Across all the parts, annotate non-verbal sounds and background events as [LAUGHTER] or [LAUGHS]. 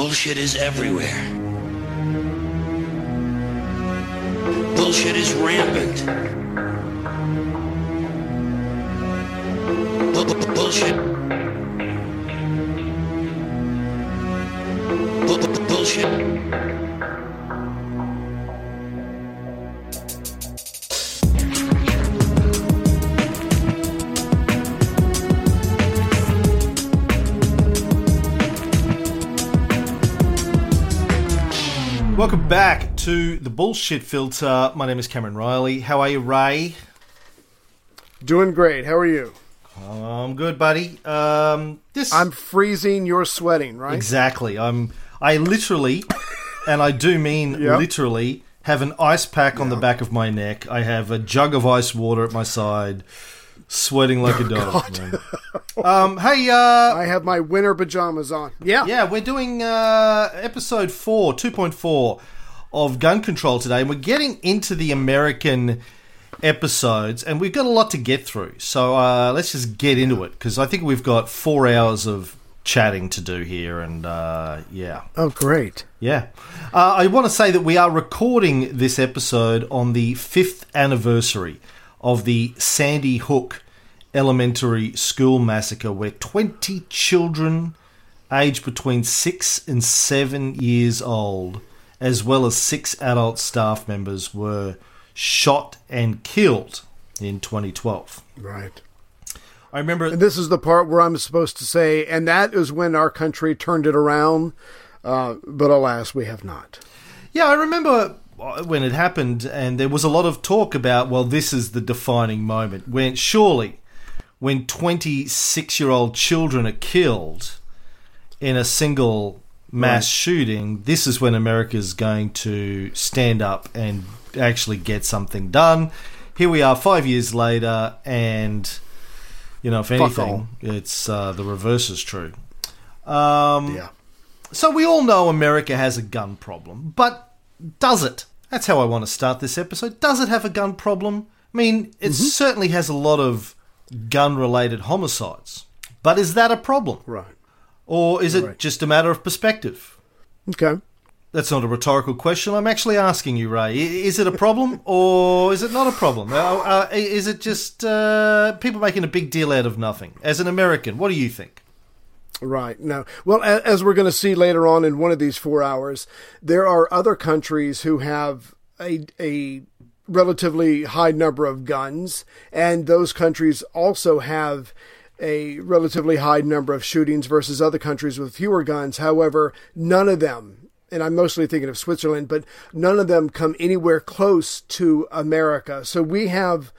Bullshit is everywhere. Bullshit is rampant. Bu- Bullshit. Bu- bu- Bullshit. Welcome back to the Bullshit Filter. My name is Cameron Reilly. How are you, Ray? Doing great. How are you? I'm good, buddy. Um, this I'm freezing. You're sweating, right? exactly. I'm. I literally, and I do mean Yep. literally, have an ice pack on the back of my neck. I have a jug of ice water at my side, sweating like a dog. man. Um, hey, uh, I have my winter pajamas on. Yeah. Yeah, we're doing uh, episode 4, 2.4 of Gun Control today, and we're getting into the American episodes, and we've got a lot to get through. So uh, let's just get into it, because I think we've got four hours of chatting to do here, and uh, yeah. Oh, great. Yeah. Uh, I want to say that we are recording this episode on the fifth anniversary of the Sandy Hook Elementary School Massacre, where 20 children aged between 6 and 7 years old, as well as six adult staff members, were shot and killed in 2012. Right. I remember. And this is the part where I'm supposed to say, and that is when our country turned it around. Uh, but alas, we have not. Yeah, I remember when it happened, and there was a lot of talk about, well, this is the defining moment. When surely, when 26 year old children are killed in a single mass shooting, this is when America is going to stand up and actually get something done. Here we are, five years later, and you know, if anything, it's uh, the reverse is true. Um, Yeah. so we all know America has a gun problem, but does it? That's how I want to start this episode. Does it have a gun problem? I mean, it certainly has a lot of gun-related homicides, but is that a problem, Right. or is it Right. just a matter of perspective? Okay. That's not a rhetorical question. I'm actually asking you, Ray. Is it a problem [LAUGHS] or is it not a problem? Uh, uh, is it just uh, people making a big deal out of nothing? As an American, what do you think? Right. No. Well, as we're going to see later on in one of these four hours, there are other countries who have a a relatively high number of guns, and those countries also have a relatively high number of shootings versus other countries with fewer guns. However, none of them. And I'm mostly thinking of Switzerland, but none of them come anywhere close to America. So we have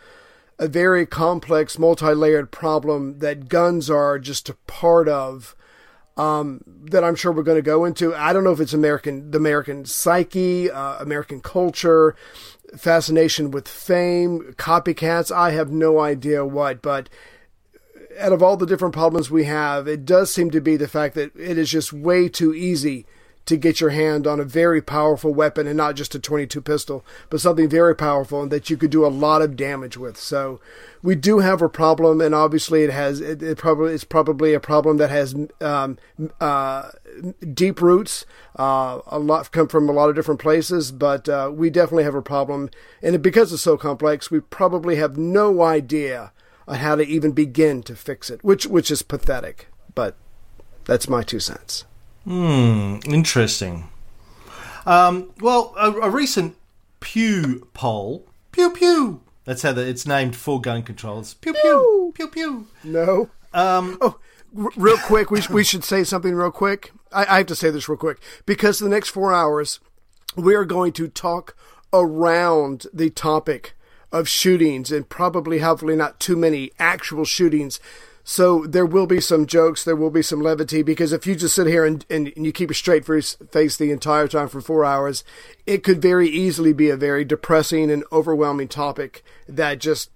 a very complex, multi-layered problem that guns are just a part of. Um, that I'm sure we're going to go into. I don't know if it's American, the American psyche, uh, American culture, fascination with fame, copycats. I have no idea what, but out of all the different problems we have, it does seem to be the fact that it is just way too easy to get your hand on a very powerful weapon and not just a 22 pistol, but something very powerful and that you could do a lot of damage with. So we do have a problem, and obviously it has it, it probably it's probably a problem that has um, uh, deep roots. Uh, a lot come from a lot of different places, but uh, we definitely have a problem, and because it's so complex, we probably have no idea on how to even begin to fix it, which which is pathetic. But that's my two cents. Hmm, interesting. Um, well, a, a recent Pew poll, pew pew. That's how the, it's named for gun controls. Pew pew pew pew. No. Um, Oh, r- real quick, we, sh- we should say something real quick. I, I have to say this real quick because the next four hours, we are going to talk around the topic of shootings and probably, hopefully, not too many actual shootings. So there will be some jokes, there will be some levity because if you just sit here and, and, and you keep a straight face the entire time for four hours, it could very easily be a very depressing and overwhelming topic that just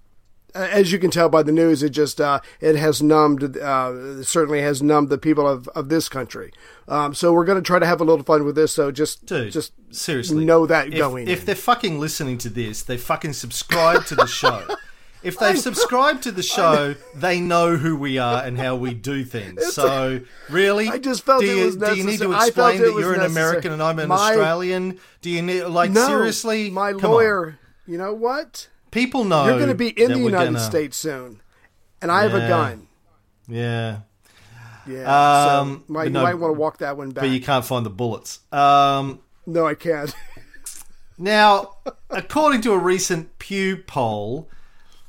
as you can tell by the news, it just uh, it has numbed, uh, certainly has numbed the people of, of this country. Um, so we're going to try to have a little fun with this. So just Dude, just seriously, know that if, going. If in. they're fucking listening to this, they fucking subscribe to the show. [LAUGHS] if they've subscribed to the [LAUGHS] show, they know who we are and how we do things. So, really, I just felt do it you, was do you need to necessary. Explain that you're an necessary. American and I'm an My- Australian? Do you need like no, seriously? my Come on. lawyer. You know what? People know You're going to be in the United gonna- States soon, and I have a gun. Yeah, Yeah, Um, so might, but you might want to walk that one back. but you can't find the bullets. Um, no, I can't. Now, according to a recent Pew poll,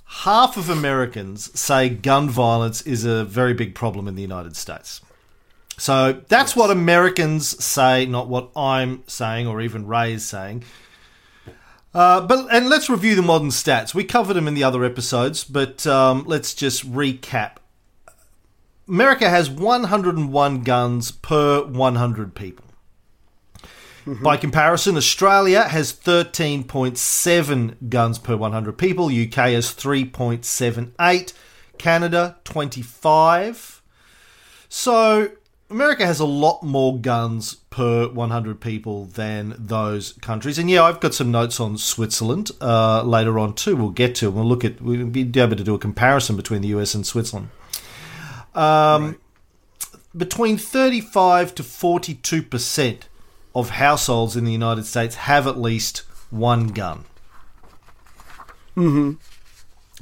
half of Americans say gun violence is a very big problem in the United States. So that's what Americans say, not what I'm saying or even Ray is saying. Uh, but and let's review the modern stats. We covered them in the other episodes, but um, let's just recap. America has 101 guns per 100 people. By comparison, Australia has 13.7 guns per 100 people, UK has 3.78, Canada 25. So, America has a lot more guns per 100 people than those countries. And yeah, I've got some notes on Switzerland uh, later on too. We'll get to. We'll look at. We'll be able to do a comparison between the US and Switzerland. Um, Between 35 to 42 percent of households in the United States have at least one gun. Mm-hmm.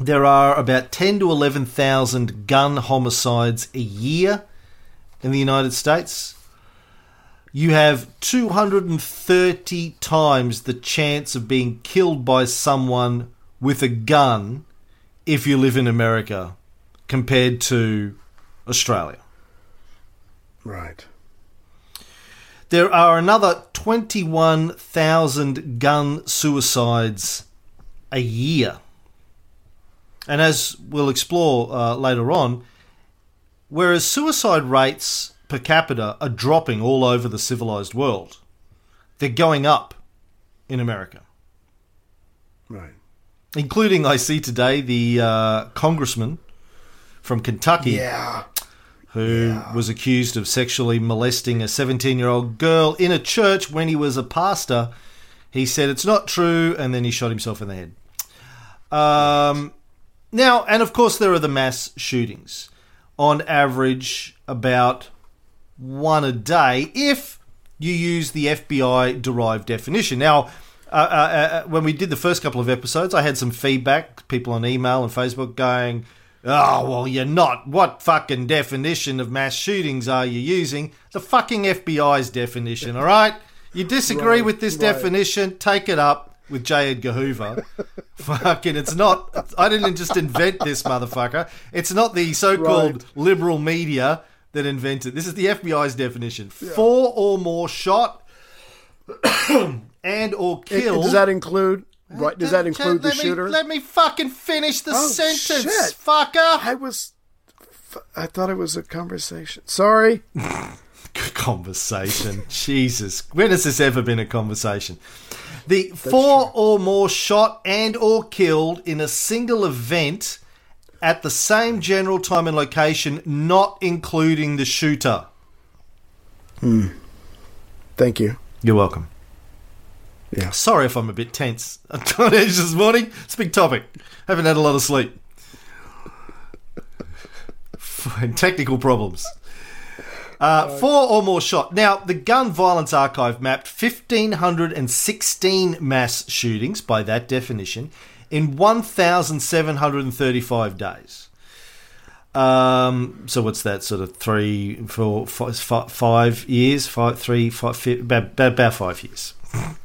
There are about 10 to 11,000 gun homicides a year in the United States. You have 230 times the chance of being killed by someone with a gun if you live in America compared to Australia. right. There are another 21,000 gun suicides a year. And as we'll explore uh, later on, whereas suicide rates per capita are dropping all over the civilized world, they're going up in America. Right. Including, I see today, the uh, congressman from Kentucky Yeah. Who was accused of sexually molesting a 17 year old girl in a church when he was a pastor. He said it's not true, and then he shot himself in the head. Um, now, and of course, there are the mass shootings. On average, about one a day if you use the FBI derived definition. Now, uh, uh, uh, when we did the first couple of episodes, I had some feedback, people on email and Facebook going, Oh, well, you're not. What fucking definition of mass shootings are you using? The fucking FBI's definition, all right? You disagree Right, with this right. definition, take it up with J. Edgar Hoover. [LAUGHS] fucking, it's not. I didn't just invent this motherfucker. It's not the so called Right. liberal media that invented. This is the FBI's definition: four or more shot [COUGHS] and or killed. does that include? Right. Does that include the let me, shooter? Let me fucking finish the Oh, sentence, shit. fucker. I was. I thought it was a conversation. Sorry. [LAUGHS] conversation. Jesus, when has this ever been a conversation? The four or more shot and or killed in a single event at the same general time and location, not including the shooter. Hmm. Thank you. You're welcome. Yeah. Sorry if I'm a bit tense. I'm [LAUGHS] on edge this morning. It's a big topic. Haven't had a lot of sleep. [LAUGHS] And technical problems. Uh, four or more shot. Now, the Gun Violence Archive mapped 1,516 mass shootings, by that definition, in 1,735 days. Um, so what's that? Sort of three, four, five, fi- five years, five, three, five, fi- about, about, about five years. [LAUGHS]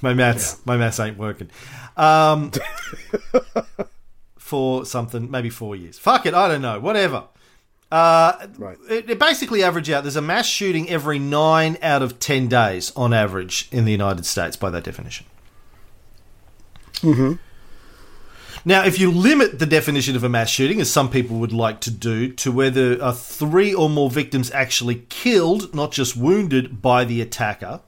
my maths, my maths ain't working. Um, for something, maybe four years. Fuck it, I don't know. Whatever. Uh, Right. it, it basically average out. There's a mass shooting every nine out of ten days on average in the United States by that definition. Hmm. Now, if you limit the definition of a mass shooting, as some people would like to do, to whether are three or more victims actually killed, not just wounded, by the attacker,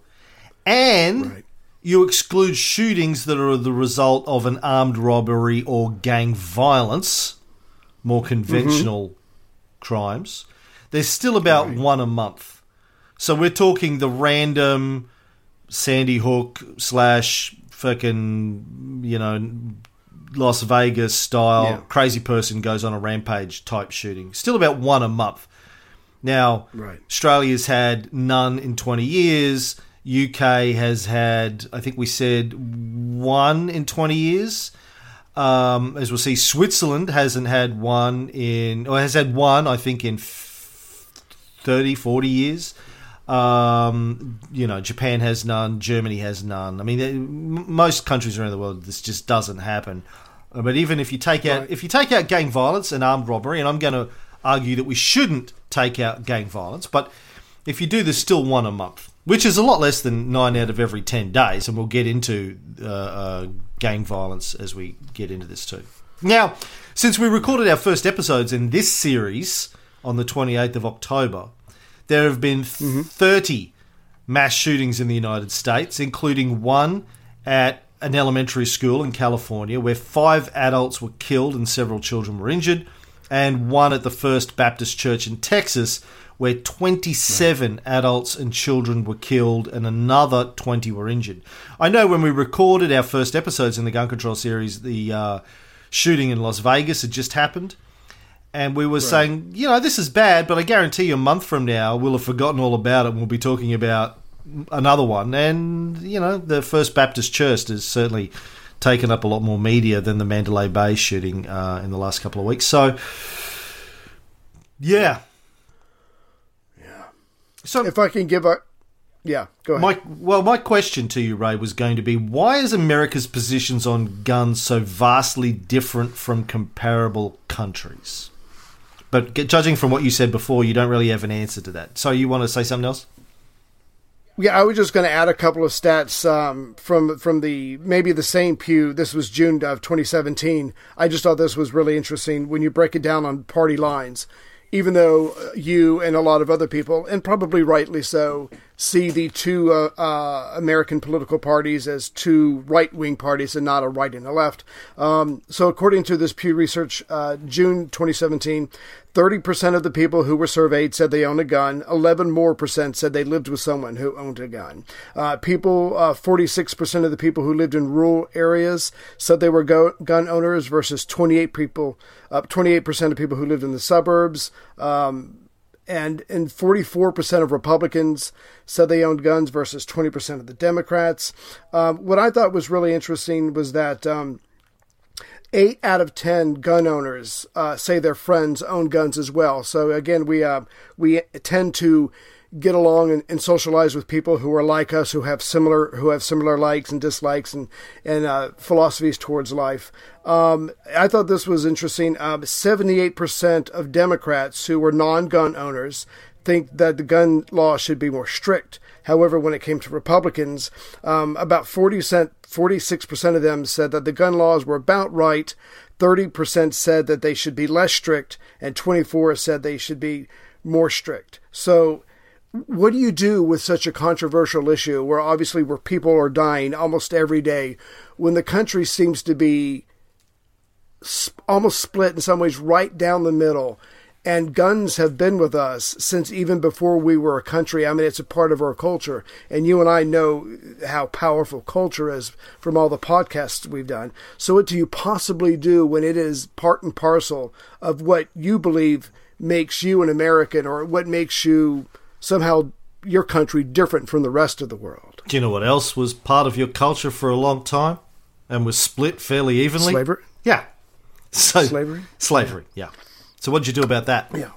and Right. You exclude shootings that are the result of an armed robbery or gang violence, more conventional crimes, there's still about one a month. So we're talking the random Sandy Hook slash fucking, you know, Las Vegas style Yeah. crazy person goes on a rampage type shooting. Still about one a month. Now, Right. Australia's had none in 20 years. UK has had, I think we said, one in 20 years. Um, as we'll see, Switzerland hasn't had one in, or has had one, I think, in f- 30, 40 years. Um, you know, Japan has none, Germany has none. I mean, they- most countries around the world, this just doesn't happen. Uh, But even if you take out, Right. if you take out gang violence and armed robbery, and I'm going to argue that we shouldn't take out gang violence, but if you do, there's still one a month, which is a lot less than nine out of every ten days, and we'll get into uh, uh, gang violence as we get into this too. Now, since we recorded our first episodes in this series on the 28th of October, there have been 30 mass shootings in the United States, including one at an elementary school in California where five adults were killed and several children were injured, and one at the First Baptist Church in Texas where 27 adults and children were killed and another 20 were injured. I know when we recorded our first episodes in the gun control series, the uh, shooting in Las Vegas had just happened and we were saying, you know, this is bad, but I guarantee you a month from now we'll have forgotten all about it and we'll be talking about another one. And, you know, the First Baptist Church has certainly taken up a lot more media than the Mandalay Bay shooting uh, in the last couple of weeks. So. Yeah. So, If I can give a, yeah, go ahead. my well, my question to you, Ray, was going to be: Why is America's positions on guns so vastly different from comparable countries? But judging from what you said before, you don't really have an answer to that. So you want to say something else? Yeah, I was just going to add a couple of stats um, from from the maybe the same Pew. This was June of 2017. I just thought this was really interesting when you break it down on party lines. Even though uh, you and a lot of other people, and probably rightly so, see the two uh, uh, American political parties as two right wing parties and not a right and a left. Um, so, according to this Pew Research, uh, June 2017, 30% of the people who were surveyed said they own a gun. 11 more percent said they lived with someone who owned a gun. Uh, people, uh, 46% of the people who lived in rural areas said they were go- gun owners versus 28 people, uh, 28% of people who lived in the suburbs. Um, and and 44% of Republicans said they owned guns versus 20% of the Democrats. Um, what I thought was really interesting was that um, eight out of ten gun owners uh, say their friends own guns as well. So again, we uh, we tend to get along and, and socialize with people who are like us, who have similar who have similar likes and dislikes and and uh, philosophies towards life. Um, I thought this was interesting. Seventy-eight percent of Democrats who were non-gun owners think that the gun law should be more strict. However, when it came to Republicans, um, about 40 cent, 46% of them said that the gun laws were about right. 30% said that they should be less strict, and 24 said they should be more strict. So, what do you do with such a controversial issue where obviously where people are dying almost every day when the country seems to be sp- almost split in some ways right down the middle and guns have been with us since even before we were a country. I mean, it's a part of our culture. And you and I know how powerful culture is from all the podcasts we've done. So, what do you possibly do when it is part and parcel of what you believe makes you an American or what makes you somehow your country different from the rest of the world? Do you know what else was part of your culture for a long time and was split fairly evenly? Slavery? Yeah. So, Slavery? Slavery, yeah. So what did you do about that? Yeah.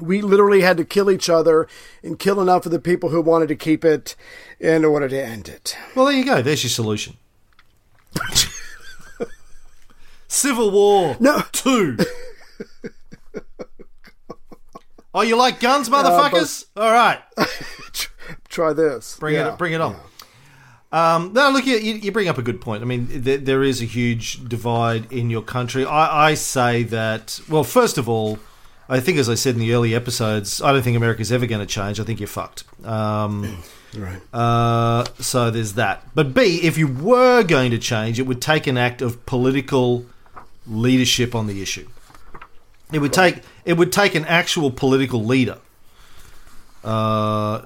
We literally had to kill each other and kill enough of the people who wanted to keep it in order to end it. Well, there you go. There's your solution. [LAUGHS] Civil War No. 2. [LAUGHS] oh, you like guns, motherfuckers? All right. [LAUGHS] Try this. Bring Yeah. it bring it on. Um, no, look, you, you bring up a good point. I mean, there, there is a huge divide in your country. I, I say that, well, first of all, I think, as I said in the early episodes, I don't think America's ever going to change. I think you're fucked. Um, [CLEARS THROAT] Right. uh, so there's that. But B, if you were going to change, it would take an act of political leadership on the issue. It would take it would take an actual political leader uh,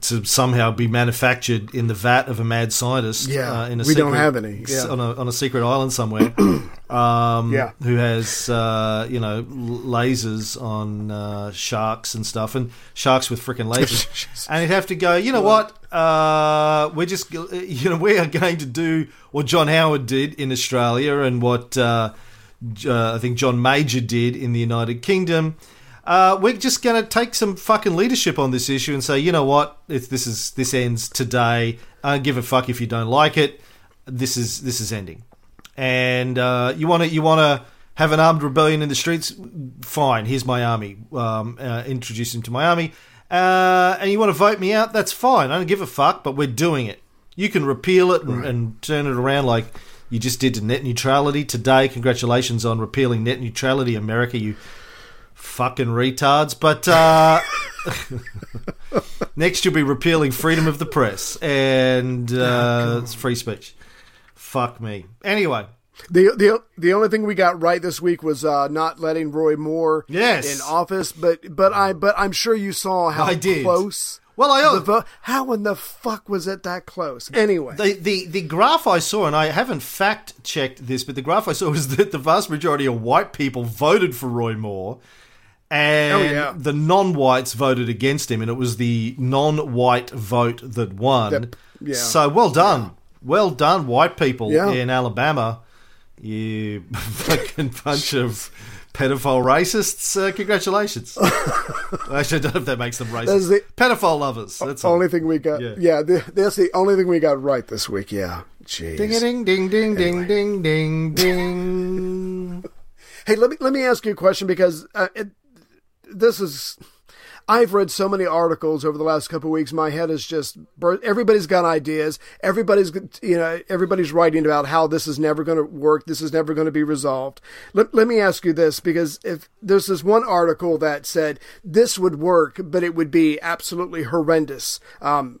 to somehow be manufactured in the vat of a mad scientist. Yeah, uh, in a we don't have any, yeah. on a on a secret island somewhere. [CLEARS THROAT] um, Yeah. who has uh, you know lasers on uh, sharks and stuff, and sharks with freaking [LAUGHS] lasers, and he'd have to go. You know what? Uh, we're just [LAUGHS] you know we are going to do what John Howard did in Australia and what uh, uh, I think John Major did in the United Kingdom. Uh, we're just going to take some fucking leadership on this issue and say, you know what? If this is this ends today, I don't give a fuck if you don't like it. This is this is ending and uh, you want to you want to have an armed rebellion in the streets, fine. Here's my army. Um, uh, introduce him to my army, uh, and you want to vote me out? That's fine. I don't give a fuck. But we're doing it. You can repeal it and, and turn it around like you just did to net neutrality today. Congratulations on repealing net neutrality, America. You fucking retards. But uh, [LAUGHS] next you'll be repealing freedom of the press and uh, it's free speech. Fuck me. Anyway, The the the only thing we got right this week was uh, not letting Roy Moore Yes. in office, but but I but I'm sure you saw how I did. close. Well, I the how in the fuck was it that close? Anyway, the, the the graph I saw, and I haven't fact checked this, but the graph I saw [LAUGHS] was that the vast majority of white people voted for Roy Moore, and Oh, yeah. the non-whites voted against him, and it was the non-white vote that won. That- yeah. So well done, well done, white people Yeah. in Alabama. You [LAUGHS] fucking bunch of pedophile racists. Uh, congratulations. [LAUGHS] Actually, I don't know if that makes them racist. the- pedophile lovers. That's all. only thing we got. Yeah. Yeah, the, that's the only thing we got right this week. Yeah, jeez. Ding ding ding ding ding ding ding ding. [LAUGHS] Hey, let me let me ask you a question because uh, it, this is. I've read so many articles over the last couple of weeks. My head is just everybody's got ideas. Everybody's you know everybody's writing about how this is never going to work. This is never going to be resolved. Let, let me ask you this because if there's this one article that said this would work, but it would be absolutely horrendous um,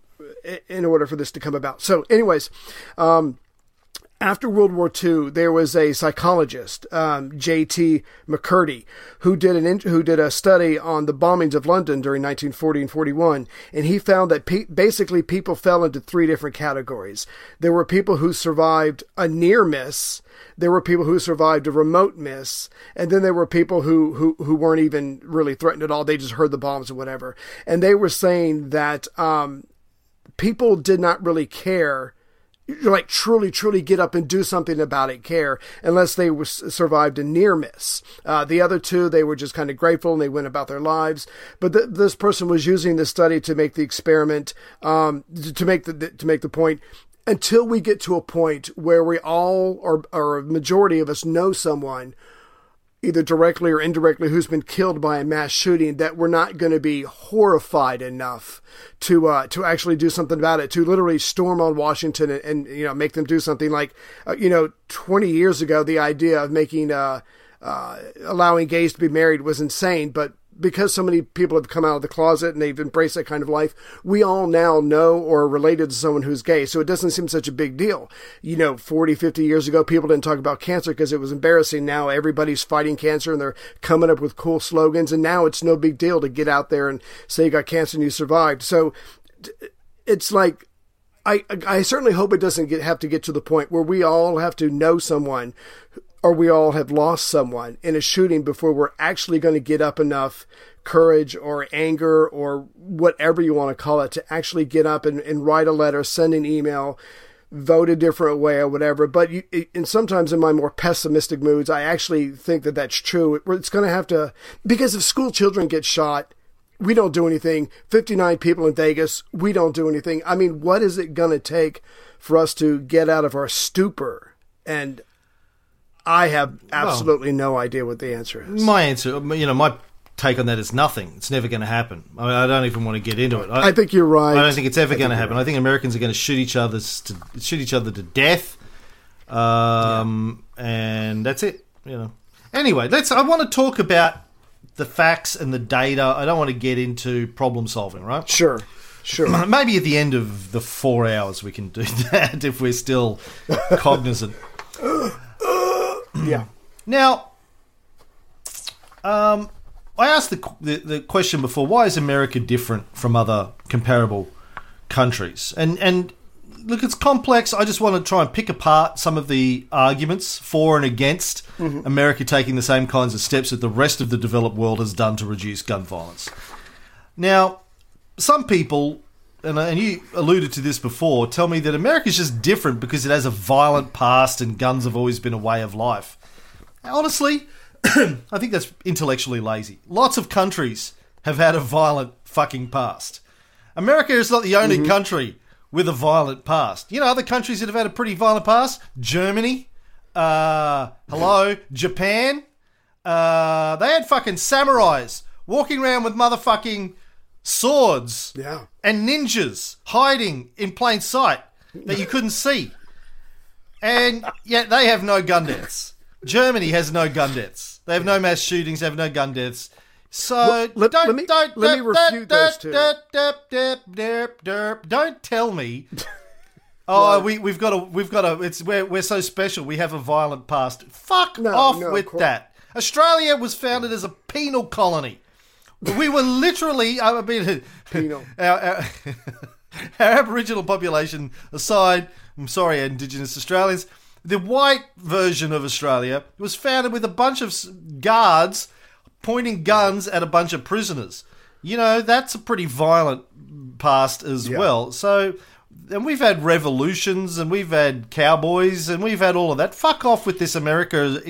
in order for this to come about. So, anyways. Um, after World War II, there was a psychologist, um, J.T. MacCurdy, who did an in- who did a study on the bombings of London during 1940 and 41, and he found that pe- basically people fell into three different categories. There were people who survived a near miss, there were people who survived a remote miss, and then there were people who who who weren't even really threatened at all. They just heard the bombs or whatever, and they were saying that um, people did not really care like truly, truly get up and do something about it, care, unless they was, survived a near miss. Uh, the other two, they were just kind of grateful and they went about their lives. But th- this person was using this study to make the experiment, um, to make the, to make the point. Until we get to a point where we all, or, or a majority of us, know someone either directly or indirectly who's been killed by a mass shooting that we're not going to be horrified enough to uh, to actually do something about it to literally storm on Washington and, and you know make them do something like uh, you know 20 years ago the idea of making uh, uh, allowing gays to be married was insane but because so many people have come out of the closet and they've embraced that kind of life, we all now know or are related to someone who's gay. So it doesn't seem such a big deal. You know, 40, 50 years ago, people didn't talk about cancer because it was embarrassing. Now everybody's fighting cancer and they're coming up with cool slogans. And now it's no big deal to get out there and say you got cancer and you survived. So it's like, I, I certainly hope it doesn't get, have to get to the point where we all have to know someone or we all have lost someone in a shooting before we're actually going to get up enough courage or anger or whatever you want to call it to actually get up and, and write a letter, send an email, vote a different way or whatever. But you, and sometimes in my more pessimistic moods, I actually think that that's true. It's going to have to, because if school children get shot, we don't do anything. 59 people in Vegas, we don't do anything. I mean, what is it going to take for us to get out of our stupor? And I have absolutely no idea what the answer is. My answer, you know, my take on that is nothing. It's never going to happen. I, mean, I don't even want to get into it. I think you're right. I don't think it's ever going to happen. I think Americans are going to shoot each other to shoot each other to death, um, and that's it. You know. Anyway, let's. I want to talk about the facts and the data. I don't want to get into problem solving. Right? Sure, sure. [CLEARS THROAT] Maybe at the end of the four hours we can do [LAUGHS] that if we're still cognizant. [LAUGHS] yeah. Now, um, I asked the, the the question before: Why is America different from other comparable countries. And and look, it's complex. I just want to try and pick apart some of the arguments for and against America taking the same kinds of steps that the rest of the developed world has done to reduce gun violence. Now, some people, and, and you alluded to this before, tell me that America's just different because it has a violent past and guns have always been a way of life. Honestly, [CLEARS THROAT] I think that's intellectually lazy. Lots of countries have had a violent fucking past. America is not the only country with a violent past. You know, other countries that have had a pretty violent past Germany, uh, hello, [LAUGHS] Japan. Uh, they had fucking samurais walking around with motherfucking swords Yeah. and ninjas hiding in plain sight that you couldn't see. And yet they have no gun deaths. Germany has no gun deaths. They have no mass shootings, they have no gun deaths. So let- don't, let me- don't, let me refute those two. derp, derp, derp, derp, derp. Don't tell me. [LAUGHS] Oh, we we've got a we've got a it's we're we're so special. We have a violent past. Fuck No, off no, with that. Australia was founded as a penal colony. We were literally, I mean, [LAUGHS] Penal. Our, our, [LAUGHS] our Aboriginal population aside, I'm sorry, Indigenous Australians, the white version of Australia was founded with a bunch of guards pointing guns at a bunch of prisoners. You know, that's a pretty violent past as Yeah. well. So, and we've had revolutions and we've had cowboys and we've had all of that. Fuck off with this America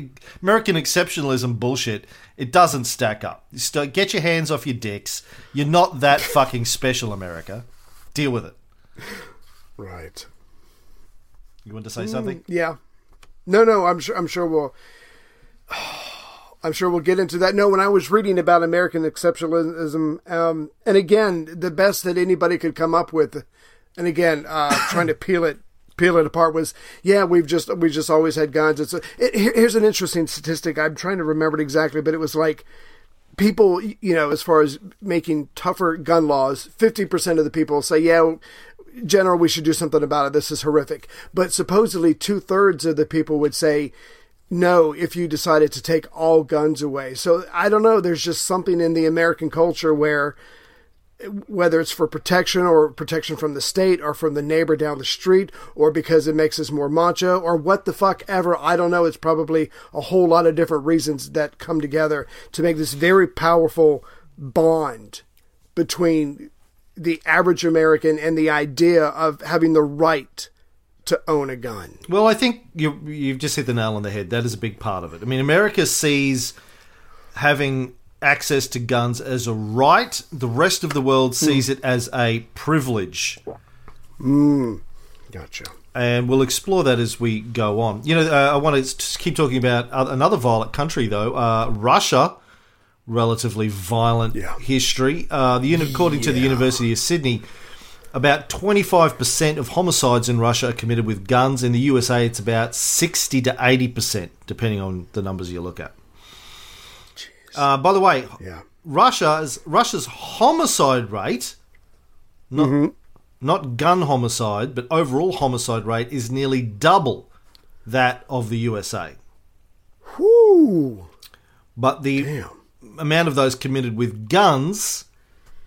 American exceptionalism bullshit. It doesn't stack up. Get your hands off your dicks. You're not that [LAUGHS] fucking special, America. Deal with it. Right. You want to say something? Yeah. No, no, I'm sure I'm sure we'll [SIGHS] I'm sure we'll get into that. No, when I was reading about American exceptionalism, um, and again, the best that anybody could come up with, and again, uh, [COUGHS] trying to peel it peel it apart was, yeah, we've just we just always had guns. It's it, here's an interesting statistic. I'm trying to remember it exactly, but it was like people, you know, as far as making tougher gun laws, 50% of the people say, yeah, general, we should do something about it. This is horrific. But supposedly two thirds of the people would say, no, if you decided to take all guns away. So I don't know. There's just something in the American culture where, whether it's for protection or protection from the state or from the neighbor down the street or because it makes us more macho or what the fuck ever, I don't know. It's probably a whole lot of different reasons that come together to make this very powerful bond between the average American and the idea of having the right to own a gun. Well, I think you, you've just hit the nail on the head. That is a big part of it. I mean, America sees having access to guns as a right. The rest of the world sees it as a privilege. Gotcha. and we'll explore that as we go on. You know, uh, I want to keep talking about another violent country, though. Uh, Russia, relatively violent Yeah. history. Uh, the according to the University of Sydney, about twenty five percent of homicides in Russia are committed with guns. In the USA, it's about sixty to eighty percent, depending on the numbers you look at. Uh, by the way, Yeah. Russia's Russia's homicide rate, not not gun homicide, but overall homicide rate is nearly double that of the USA. Whoo! But the Damn. amount of those committed with guns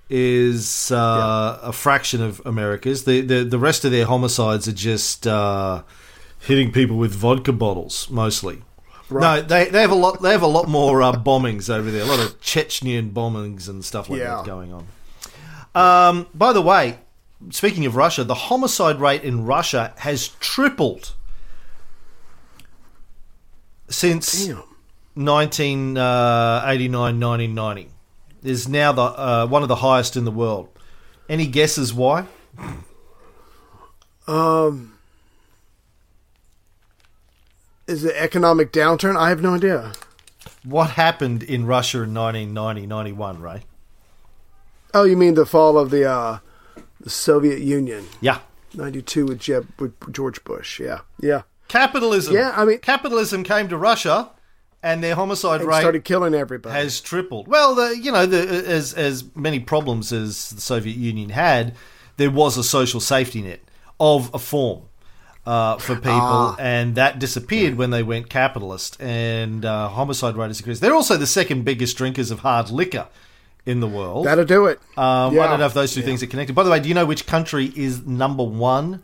is uh, a fraction of America's. The, the the rest of their homicides are just uh, hitting people with vodka bottles mostly. No, they, they have a lot. They have a lot more uh, bombings over there. A lot of Chechnyan bombings and stuff like Yeah. that going on. Um, by the way, speaking of Russia, the homicide rate in Russia has tripled since Damn. 1989 1990 is now the uh, one of the highest in the world. Any guesses why? Is it economic downturn? I have no idea. What happened in Russia in 1990 91, Ray? Oh, you mean the fall of the uh, the Soviet Union, Yeah. ninety two with Jeb with George Bush? Yeah, yeah. Capitalism. Yeah, I mean- capitalism came to Russia and their homicide And rate started killing everybody. has tripled. Well, the, you know, the, as as many problems as the Soviet Union had, there was a social safety net of a form uh, for people, Ah. and that disappeared when they went capitalist, and uh, homicide rate has increased. They're also the second biggest drinkers of hard liquor in the world. That'll do it. Um, Yeah. I don't know if those two things are connected. By the way, do you know which country is number one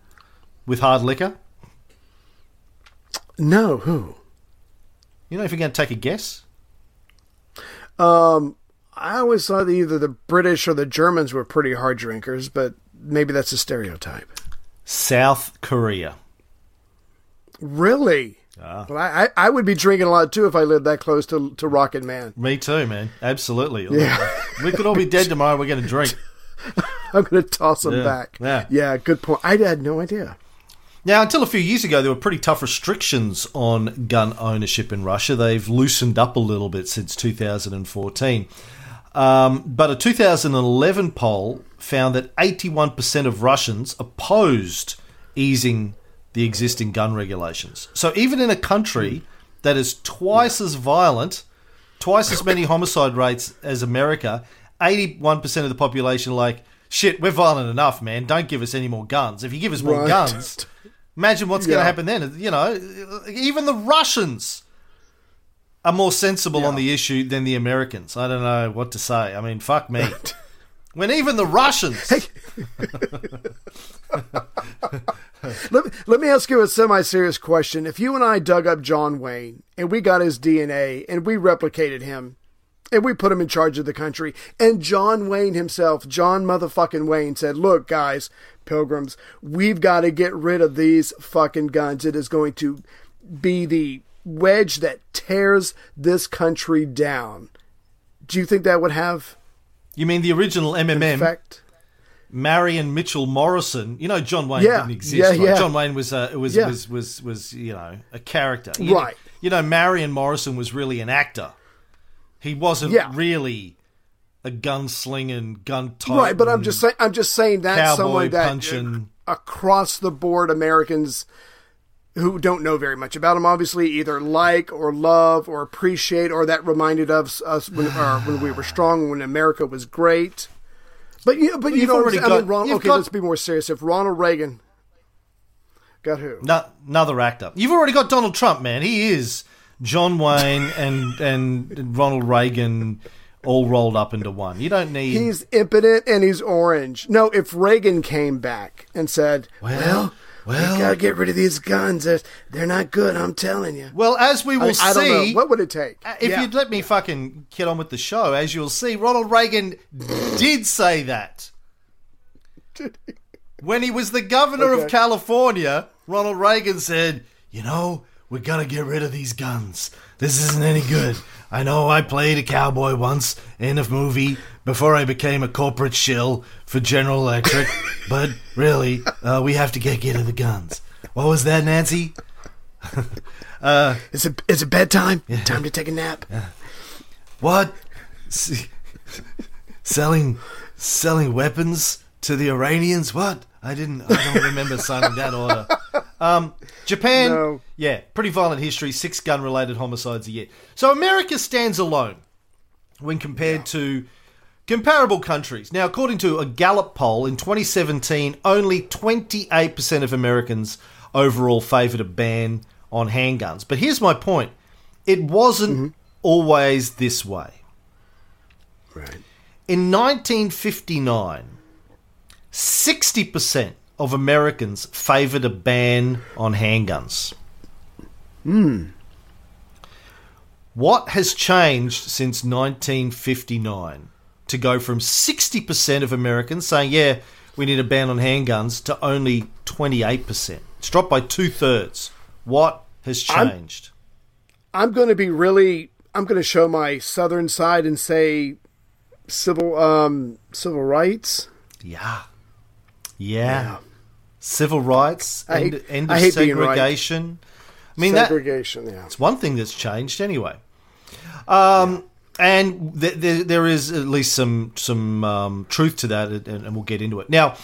with hard liquor? No, who? You know, if you're going to take a guess, I always thought that either the British or the Germans were pretty hard drinkers, but maybe that's a stereotype. South Korea. Really? Ah. Well, I, I I would be drinking a lot too if I lived that close to to Rocket Man. Me too, man. Absolutely. Yeah. we could all be dead tomorrow. We're going to drink. [LAUGHS] I'm going to toss them Yeah, back. yeah. yeah, good point. I had no idea. Now, until a few years ago, there were pretty tough restrictions on gun ownership in Russia. They've loosened up a little bit since 2014. Um, but a 2011 poll found that 81% of Russians opposed easing the existing gun regulations. So even in a country that is twice as violent, twice as many homicide rates as America, 81% of the population are like, shit, we're violent enough, man. Don't give us any more guns. If you give us more Right. guns, imagine what's going to happen then. You know, even the Russians are more sensible on the issue than the Americans. I don't know what to say. I mean, fuck me. [LAUGHS] when even the Russians. [LAUGHS] [LAUGHS] Let, let me ask you a semi serious question. If you and I dug up John Wayne and we got his DNA and we replicated him and we put him in charge of the country, and John Wayne himself, John motherfucking Wayne, said, Look, guys, pilgrims, we've got to get rid of these fucking guns. It is going to be the wedge that tears this country down. Do you think that would have You mean the original MMM? effect? Marion Mitchell Morrison. You know, John Wayne Yeah, didn't exist. yeah, right? yeah. John Wayne was uh, was, Yeah. was was was you know a character. You Right. Know, you know, Marion Morrison was really an actor. He wasn't Yeah. really a gunslinging, gun type. Right, but I'm just saying. I'm just saying that someone that punching. uh, across the board Americans who don't know very much about him, obviously either like or love or appreciate, or that reminded us us when, or when we were strong, when America was great. But you, but you you've know, already I mean, got- Ron, you've okay, got- let's be more serious. If Ronald Reagan got who? No, another actor. You've already got Donald Trump, man. He is John Wayne [LAUGHS] and and Ronald Reagan all rolled up into one. You don't need. He's impotent and he's orange. No, if Reagan came back and said, "Well, well- we gotta get rid of these guns. They're, they're not good. I'm telling you." well, as we will I, I don't know. see, What would it take? Uh, If Yeah. you'd let me fucking get on with the show, as you'll see, Ronald Reagan [LAUGHS] did say that. Did he? When he was the governor of California, Ronald Reagan said, You know, we gotta get rid of these guns. This isn't any good. I know I played a cowboy once in a movie before I became a corporate shill for General Electric, [LAUGHS] but really, uh, we have to get rid of the guns. What was that, Nancy? Is it is it bedtime? Time to take a nap. What? S- selling selling weapons to the Iranians? What? I didn't. I don't remember signing that order. [LAUGHS] Um, Japan, No. Yeah, pretty violent history. Six gun-related homicides a year. So America stands alone when compared to comparable countries. Now, according to a Gallup poll in 2017, only 28% of Americans overall favoured a ban on handguns. But here's my point: it wasn't mm-hmm. always this way. Right. In 1959, 60% of Americans favoured a ban on handguns. Hmm. What has changed since 1959 to go from 60% of Americans saying, yeah, we need a ban on handguns to only 28%? It's dropped by two thirds. What has I'm- changed? I'm going to be really. I'm going to show my southern side and say civil um civil rights. yeah. Yeah. Civil rights, I end, hate- end of being right. Segregation. I mean, that, yeah. It's one thing that's changed anyway. Um, and th- th- there is at least some some um, truth to that, and, and we'll get into it now.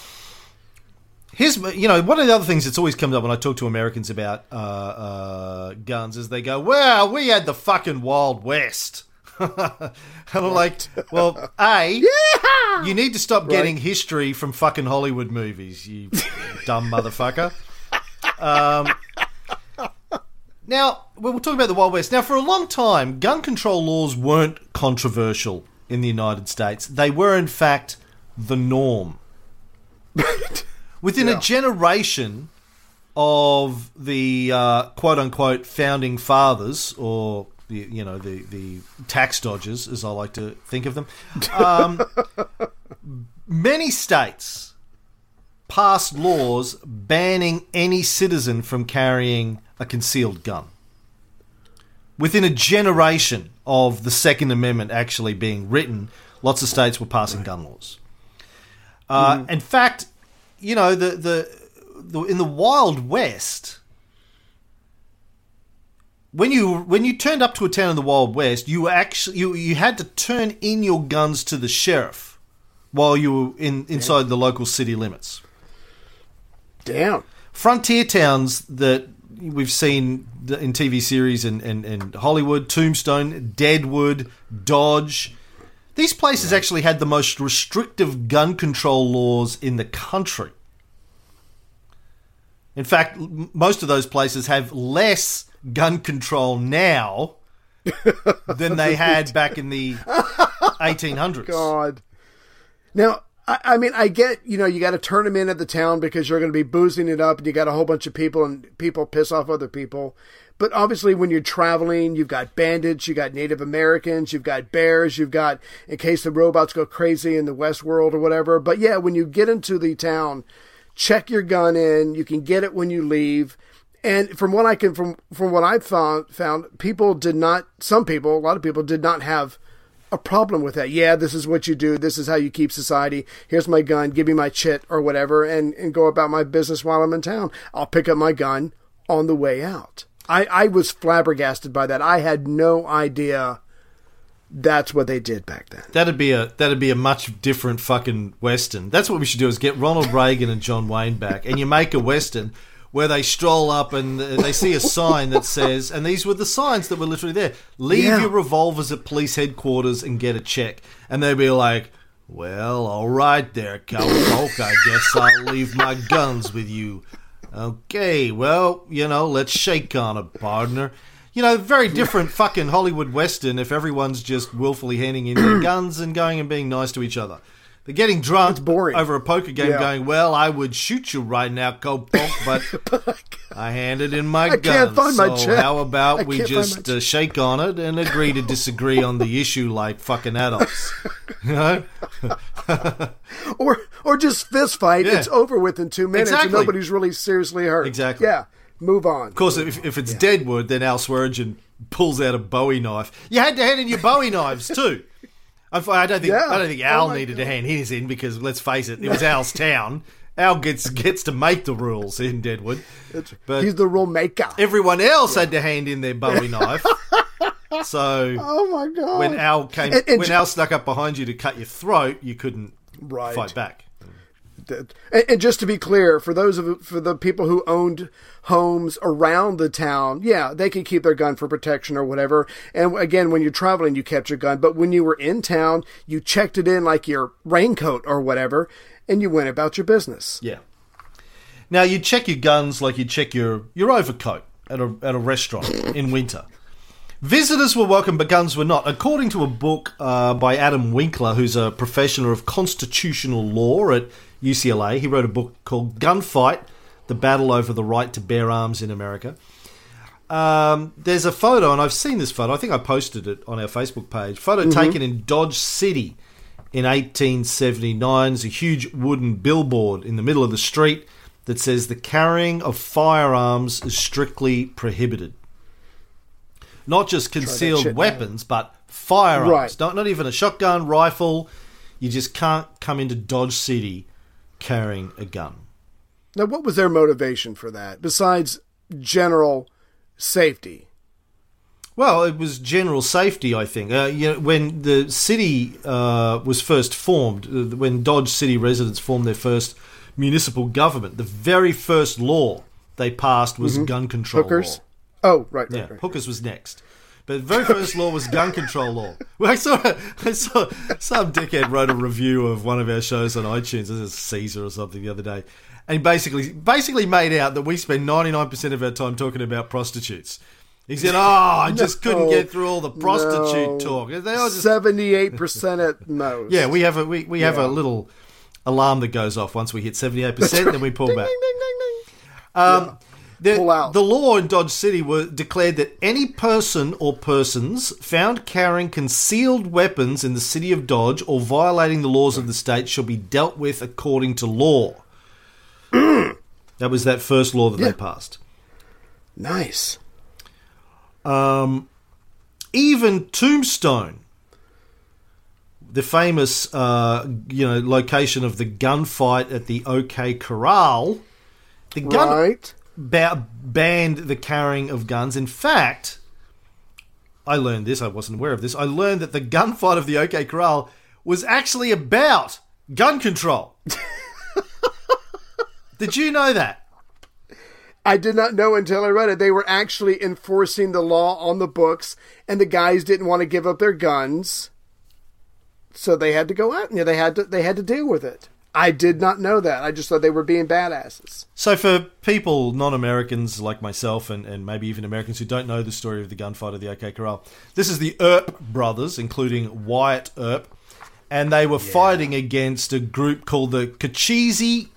Here's you know one of the other things that's always comes up when I talk to Americans about uh, uh, guns is they go, "Well, we had the fucking Wild West." and [LAUGHS] I'm like, well, a, you need to stop getting history from fucking Hollywood movies, you [LAUGHS] dumb motherfucker. Um, now, we'll talk about the Wild West. Now, for a long time, gun control laws weren't controversial in the United States. They were, in fact, the norm. [LAUGHS] Within Yeah. a generation of the uh, quote unquote founding fathers, or the, you know the the tax dodgers, as I like to think of them, um, [LAUGHS] many states passed laws banning any citizen from carrying a concealed gun. Within a generation of the Second Amendment actually being written, lots of states were passing gun laws. Uh, In fact, you know the, the the in the Wild West, when you when you turned up to a town in the Wild West, you were actually you you had to turn in your guns to the sheriff while you were in inside the local city limits. Damn. Frontier towns that we've seen in TV series and, and, and Hollywood, Tombstone, Deadwood, Dodge. These places actually had the most restrictive gun control laws in the country. In fact, most of those places have less gun control now than they [LAUGHS] had back in the 1800s. God. Now, I, I mean, I get, you know, you got to turn them in at the town because you're going to be boozing it up and you got a whole bunch of people and people piss off other people. But obviously, when you're traveling, you've got bandits, you've got Native Americans, you've got bears, you've got, in case the robots go crazy in the West World or whatever. But yeah, when you get into the town, check your gun in. You can get it when you leave. And from what I can, from from what I've found, found people did not. Some people, a lot of people, did not have a problem with that. Yeah, this is what you do. This is how you keep society. Here's my gun. Give me my chit or whatever, and and go about my business while I'm in town. I'll pick up my gun on the way out. I I was flabbergasted by that. I had no idea that's what they did back then. That'd be a that'd be a much different fucking western. That's what we should do: is get Ronald Reagan and John Wayne back, and you make a western where they stroll up and they see a sign that [LAUGHS] says, and these were the signs that were literally there: "Leave Yeah. your revolvers at police headquarters and get a check." And they'd be like, "Well, all right, there, cowpoke. I guess I'll leave my guns with you." Okay, well, you know, let's shake on it, partner. You know, very different fucking Hollywood Western if everyone's just willfully handing in their [CLEARS THROAT] guns and going and being nice to each other. They're getting drunk It's boring. over a poker game Yeah. going, Well, I would shoot you right now, Cowpoke, [LAUGHS] but I handed in my I gun. can't find my so check. how about I we my just uh, shake on it and agree to disagree on the issue like fucking adults? [LAUGHS] You know? [LAUGHS] Or or just fist fight. Yeah. It's over within two minutes, Exactly. and nobody's really seriously hurt. Exactly. Yeah. Move on. Of course, if, if it's Deadwood, then Al Swearingen pulls out a Bowie knife. You had to hand in your Bowie knives too. I I don't think Yeah. I don't think oh Al Oh needed to hand his in because let's face it, it was Al's town. Al gets gets to make the rules in Deadwood, but He's the rule maker. everyone else had to hand in their Bowie knife. [LAUGHS] So oh my god. when Al came, And- and when Al snuck up behind you to cut your throat, you couldn't Right. fight back. And, and just to be clear, for those of for the people who owned homes around the town, yeah, they could keep their gun for protection or whatever. And again, when you're traveling, you kept your gun. But when you were in town, you checked it in like your raincoat or whatever, and you went about your business. Yeah. Now you check your guns like you check your, your overcoat at a at a restaurant in winter. Visitors were welcome, but guns were not. According to a book uh, by Adam Winkler, who's a professor of constitutional law at UCLA, he wrote a book called "Gunfight: The Battle Over the Right to Bear Arms in America." Um, there's a photo, and I've seen this photo. I think I posted it on our Facebook page. Photo taken in Dodge City in 1879. There's a huge wooden billboard in the middle of the street that says the carrying of firearms is strictly prohibited. Not just concealed weapons, but firearms. Right. Not, not even a shotgun, rifle. You just can't come into Dodge City carrying a gun. Now, what was their motivation for that besides general safety? Well, it was general safety, I think. Uh, you know, when the city uh, was first formed, uh, when Dodge City residents formed their first municipal government, the very first law they passed was gun control Mm-hmm. Hookers? law. Oh, right, right, Yeah, right. hookers was next. But the very first law was gun control law. Well, [LAUGHS] I saw, I saw some dickhead wrote a review of one of our shows on iTunes. This is Caesar or something the other day, and basically basically made out that we spend ninety nine percent of our time talking about prostitutes. He said, "Oh, I [LAUGHS] just couldn't get through all the prostitute No. talk." They just Seventy-eight percent at most. yeah. We have a we, we have a little alarm that goes off once we hit seventy eight percent, then we pull Ding, back. ding, ding, ding, ding. Um, Um, the, Pull out. the law in Dodge City were declared that any person or persons found carrying concealed weapons in the city of Dodge or violating the laws of the state shall be dealt with according to law. [CLEARS THROAT] that was that first law that Yeah. they passed. Nice. Even Tombstone, the famous uh, you know location of the gunfight at the OK Corral, the gun right. Ba- banned the carrying of guns. In fact, I learned this. I wasn't aware of this. I learned that the gunfight of the OK Corral was actually about gun control. [LAUGHS] Did you know that? I did not know until I read it. They were actually enforcing the law on the books, and the guys didn't want to give up their guns, so they had to go out. and they had to. They had to deal with it. I did not know that. I just thought they were being badasses. So, for people, non Americans like myself, and, and maybe even Americans who don't know the story of the gunfight of the OK Corral, this is the Earp brothers, including Wyatt Earp, and they were fighting against a group called the Cochise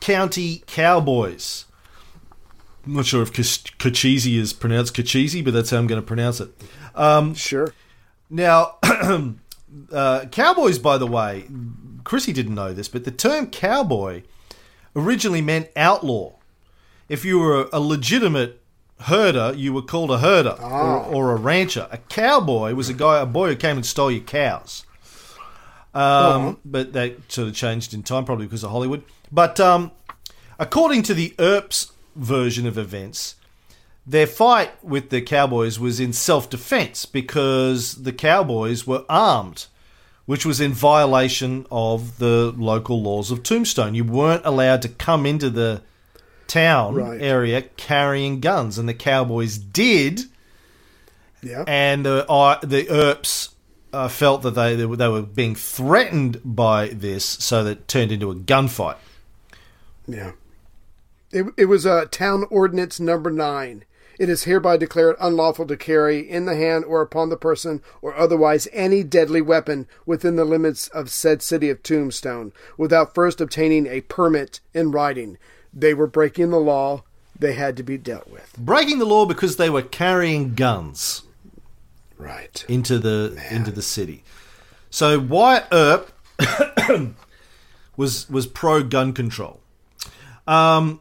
County Cowboys. I'm not sure if Kach- Cochise is pronounced Cochise, but that's how I'm going to pronounce it. Um, Sure. Now, [CLEARS THROAT] uh, cowboys, by the way, Chrissy didn't know this, but the term cowboy originally meant outlaw. If you were a legitimate herder, you were called a herder or, or a rancher. A cowboy was a guy, a boy who came and stole your cows. Um, But that sort of changed in time, probably because of Hollywood. But um, according to the Earps version of events, their fight with the Cowboys was in self defense because the Cowboys were armed, which was in violation of the local laws of Tombstone. You weren't allowed to come into the town Right. area carrying guns, and the Cowboys did Yeah. and the uh, the Earps uh, felt that they they were, they were being threatened by this, so that turned into a gunfight. Yeah. It, it was uh, Town Ordinance Number 9. It is hereby declared unlawful to carry in the hand or upon the person or otherwise any deadly weapon within the limits of said city of Tombstone without first obtaining a permit in writing. They were breaking the law. They had to be dealt with. Breaking the law because they were carrying guns Right. into the into the city. So Wyatt Earp [COUGHS] was was pro gun control. Um,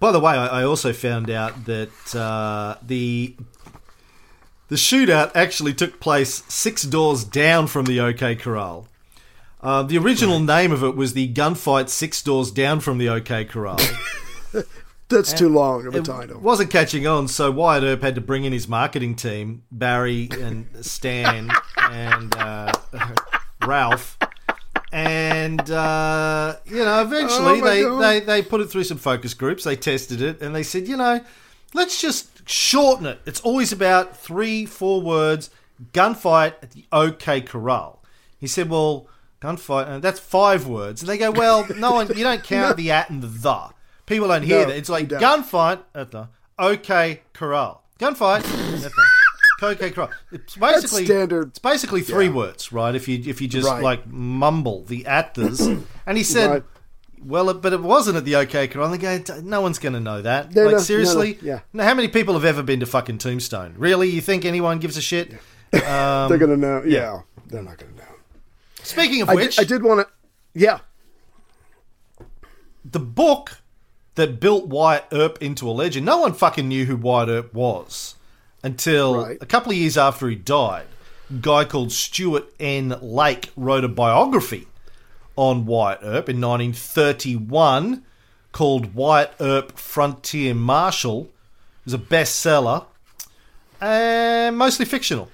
by the way, I, I also found out that uh, the the shootout actually took place six doors down from the OK Corral. Uh, the original name of it was the gunfight six doors down from the OK Corral. [LAUGHS] That's too long of a it title. wasn't catching on, so Wyatt Earp had to bring in his marketing team, Barry and Stan [LAUGHS] and uh, [LAUGHS] Ralph. And uh, you know, eventually Oh they, they they put it through some focus groups. They tested it, and they said, you know, let's just shorten it. It's always about three, four words. Gunfight at the OK Corral. He said, well, gunfight, and that's five words. And they go, well, [LAUGHS] no one, you don't count the at and the the. People don't hear No, that. It's like gunfight at the OK Corral. Gunfight OK Corral. It's basically standard. It's basically three Yeah. words, right? If you if you just Right. like mumble the actors, [CLEARS THROAT] and he said, Right. "Well, it, but it wasn't at the OK Corral." And they go, "No one's going to know that." No, like no, seriously, no, yeah. Now, how many people have ever been to fucking Tombstone? Really? You think anyone gives a shit? Um, They're going to know. Yeah. They're not going to know. speaking of I which, did, I did want to. Yeah. the book that built Wyatt Earp into a legend, no one fucking knew who Wyatt Earp was until Right. a couple of years after he died. A guy called Stuart N. Lake wrote a biography on Wyatt Earp in 1931 called Wyatt Earp Frontier Marshal. It was a bestseller and mostly fictional.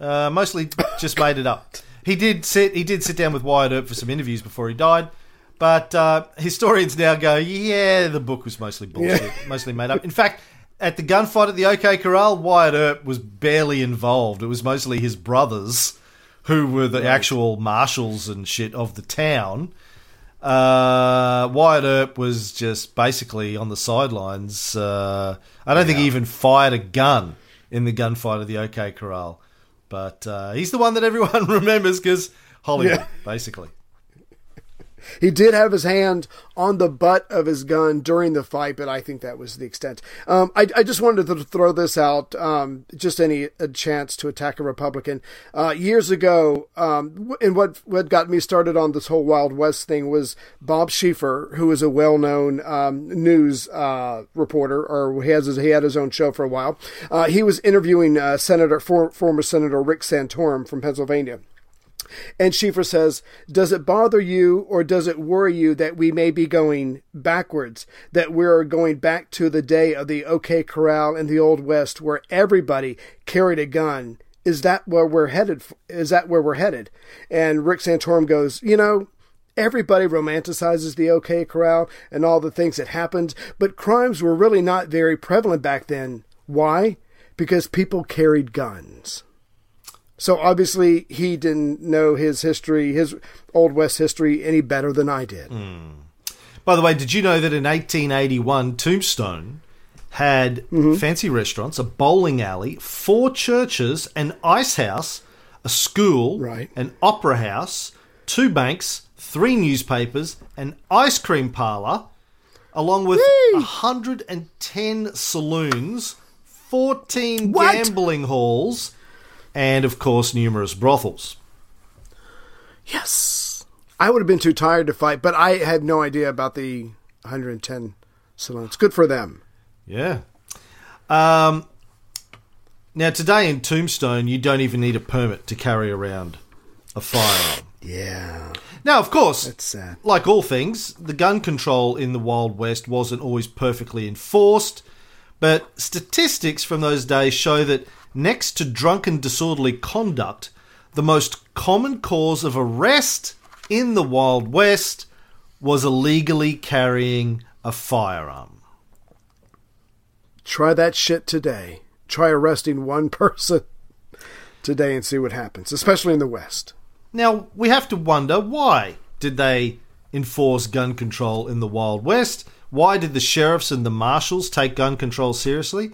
Uh, mostly just made it up. He did sit. He did sit down with Wyatt Earp for some interviews before he died, but uh, historians now go, "Yeah, the book was mostly bullshit, mostly made up." In fact, at the gunfight at the OK Corral, Wyatt Earp was barely involved. It was mostly his brothers who were the actual marshals and shit of the town. Uh, Wyatt Earp was just basically on the sidelines. Uh, I don't think he even fired a gun in the gunfight of the OK Corral. But uh, he's the one that everyone [LAUGHS] remembers because Hollywood, Yeah. basically. He did have his hand on the butt of his gun during the fight, but I think that was the extent. Um, I, I just wanted to throw this out, um, just any chance to attack a Republican. Uh, years ago, um, and what what got me started on this whole Wild West thing was Bob Schieffer, who is a well-known um, news uh, reporter, or he has his, he had his own show for a while. Uh, he was interviewing uh, Senator for, former Senator Rick Santorum from Pennsylvania. And Schieffer says, Does it bother you or does it worry you that we may be going backwards? That we're going back to the day of the OK Corral in the Old West where everybody carried a gun? Is that where we're headed? Is that where we're headed? And Rick Santorum goes, You know, Everybody romanticizes the OK Corral and all the things that happened, but crimes were really not very prevalent back then. Why? Because people carried guns. So obviously he didn't know his history, his Old West history, any better than I did. Hmm. By the way, did you know that in 1881, Tombstone had mm-hmm. fancy restaurants, a bowling alley, four churches, an ice house, a school, Right. an opera house, two banks, three newspapers, an ice cream parlor, along with Whee! 110 saloons, 14 What? gambling halls, and of course, numerous brothels. Yes. I would have been too tired to fight, but I had no idea about the 110 saloons. Good for them. Yeah. Um, now, today in Tombstone, you don't even need a permit to carry around a firearm. Yeah. Now, of course, That's sad. like all things, the gun control in the Wild West wasn't always perfectly enforced, but statistics from those days show that next to drunken disorderly conduct, the most common cause of arrest in the Wild West was illegally carrying a firearm. Try that shit today. Try arresting one [LAUGHS] person today and see what happens, especially in the West. Now, we have to wonder why did they enforce gun control in the Wild West? Why did the sheriffs and the marshals take gun control seriously?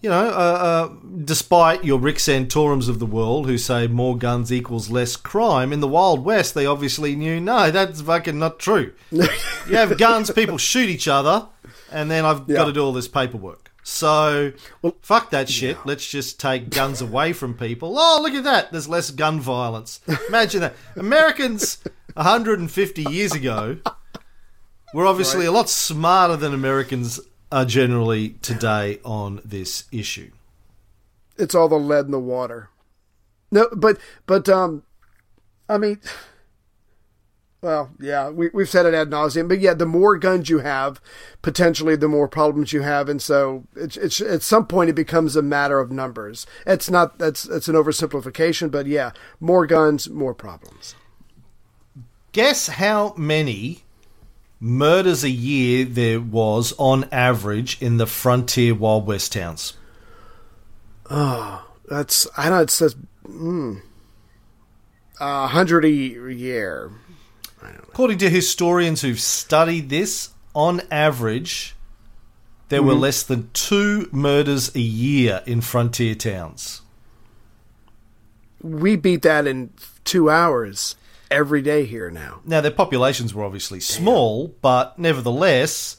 You know, uh, uh, despite your Rick Santorums of the world who say more guns equals less crime, in the Wild West they obviously knew no, that's fucking not true. you have guns, people shoot each other, and then I've got to do all this paperwork. So, fuck that shit. Let's just take guns away from people. Oh, look at that. There's less gun violence. Imagine that. Americans 150 years ago were obviously a lot smarter than Americans are generally today on this issue. It's all the lead in the water. No, but but um, I mean, well, yeah, we we've said it ad nauseum, but yeah, the more guns you have, potentially the more problems you have, and so it's it's at some point it becomes a matter of numbers. It's not that's it's an oversimplification, but yeah, more guns, more problems. Guess how many murders a year there was on average in the frontier Wild West towns? Oh, that's I know it says mm, a hundred a year. According to historians who've studied this, on average, there were less than two murders a year in frontier towns. We beat that in two hours every day here now. Now, their populations were obviously small, but nevertheless,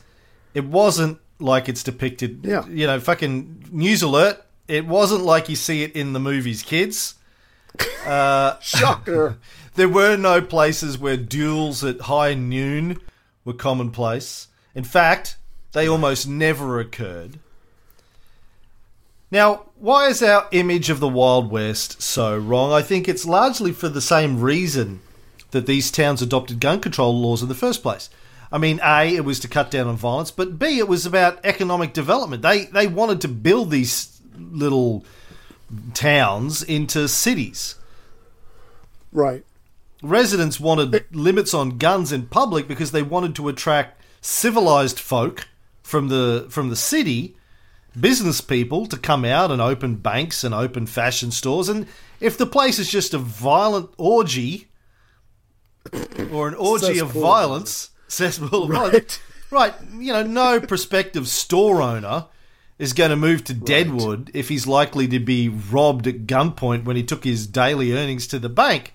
it wasn't like it's depicted. Yeah. You know, fucking news alert. It wasn't like you see it in the movies, kids. [LAUGHS] Uh, Shocker. [LAUGHS] There were no places where duels at high noon were commonplace. In fact, they almost never occurred. Now, why is our image of the Wild West so wrong? I think it's largely for the same reason that these towns adopted gun control laws in the first place. I mean, A, it was to cut down on violence, but B, it was about economic development. They they wanted to build these little towns into cities right. residents wanted limits on guns in public because they wanted to attract civilized folk from the from the city business people to come out and open banks and open fashion stores and if the place is just a violent orgy or an orgy of violence, cesspool of violence. Right. Right. You know, no prospective store owner is going to move to Deadwood if he's likely to be robbed at gunpoint when he took his daily earnings to the bank.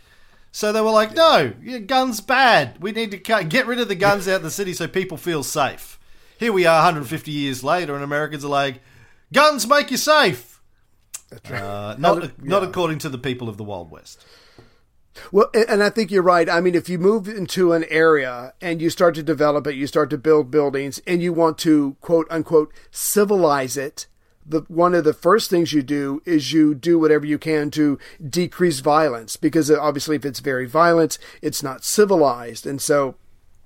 So they were like, no, yeah, guns bad. We need to cut, get rid of the guns out of the city so people feel safe. Here we are 150 years later, and Americans are like, guns make you safe. Uh, not, not Yeah. according to the people of the Wild West. Well, and I think you're right. I mean, if you move into an area and you start to develop it, you start to build buildings, and you want to quote unquote civilize it, the one of the first things you do is you do whatever you can to decrease violence because uh, obviously if it's very violent, it's not civilized, and so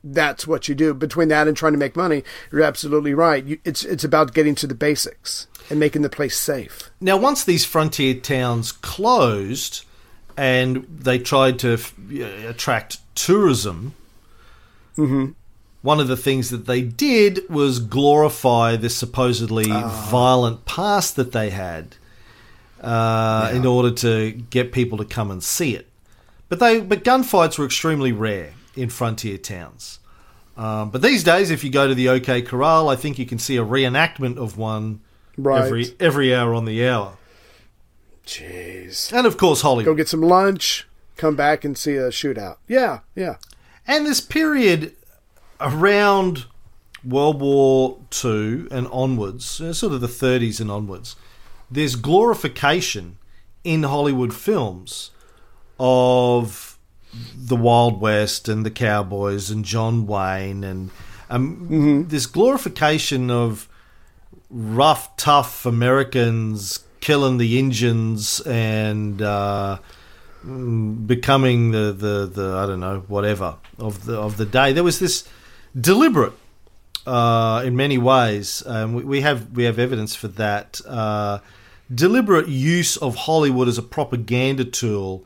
that's what you do. Between that and trying to make money, you're absolutely right. You, it's it's about getting to the basics and making the place safe. Now, once these frontier towns closed and they tried to f- attract tourism, one of the things that they did was glorify this supposedly violent past that they had uh, in order to get people to come and see it. But they, but gunfights were extremely rare in frontier towns. Um, but these days, if you go to the OK Corral, I think you can see a reenactment of one Right. every every hour on the hour. Jeez. And of course, Hollywood. Go get some lunch, come back and see a shootout. Yeah, yeah. And this period around World War II and onwards, sort of the 30s and onwards, there's glorification in Hollywood films of the Wild West and the cowboys and John Wayne and um, this glorification of rough, tough Americans killing the Indians and uh, becoming the, the, the I don't know whatever of the of the day. There was this deliberate, uh, in many ways. Um, we, we have we have evidence for that. Uh, deliberate use of Hollywood as a propaganda tool,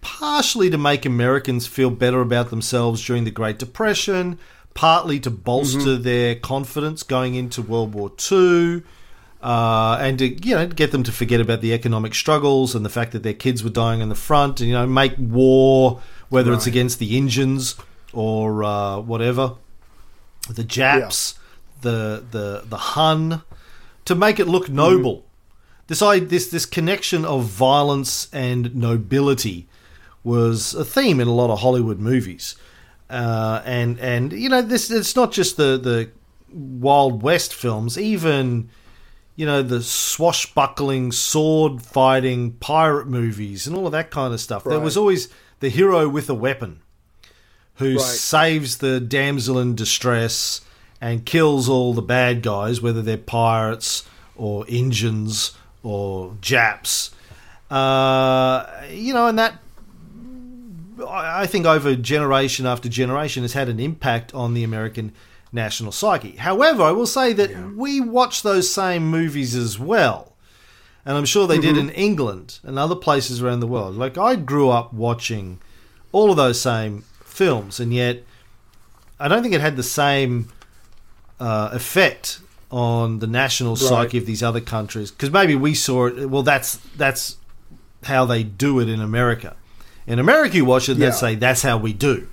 partially to make Americans feel better about themselves during the Great Depression, partly to bolster their confidence going into World War II. Uh, and to you know get them to forget about the economic struggles and the fact that their kids were dying in the front, and you know make war whether it's against the Indians or uh, whatever, the Japs, the the the Hun, to make it look noble. This I this this connection of violence and nobility was a theme in a lot of Hollywood movies, uh, and and you know this it's not just the the Wild West films, even you know the swashbuckling sword fighting pirate movies and all of that kind of stuff. There was always the hero with a weapon who Right. saves the damsel in distress and kills all the bad guys, whether they're pirates or Indians or Japs. Uh, you know, and that I think over generation after generation has had an impact on the American national psyche. However, I will say that we watch those same movies as well. And I'm sure they did in England and other places around the world. Like I grew up watching all of those same films, and yet I don't think it had the same uh, effect on the national psyche of these other countries. Because maybe we saw it. Well, that's that's how they do it in America. In America, you watch it, and they say that's how we do.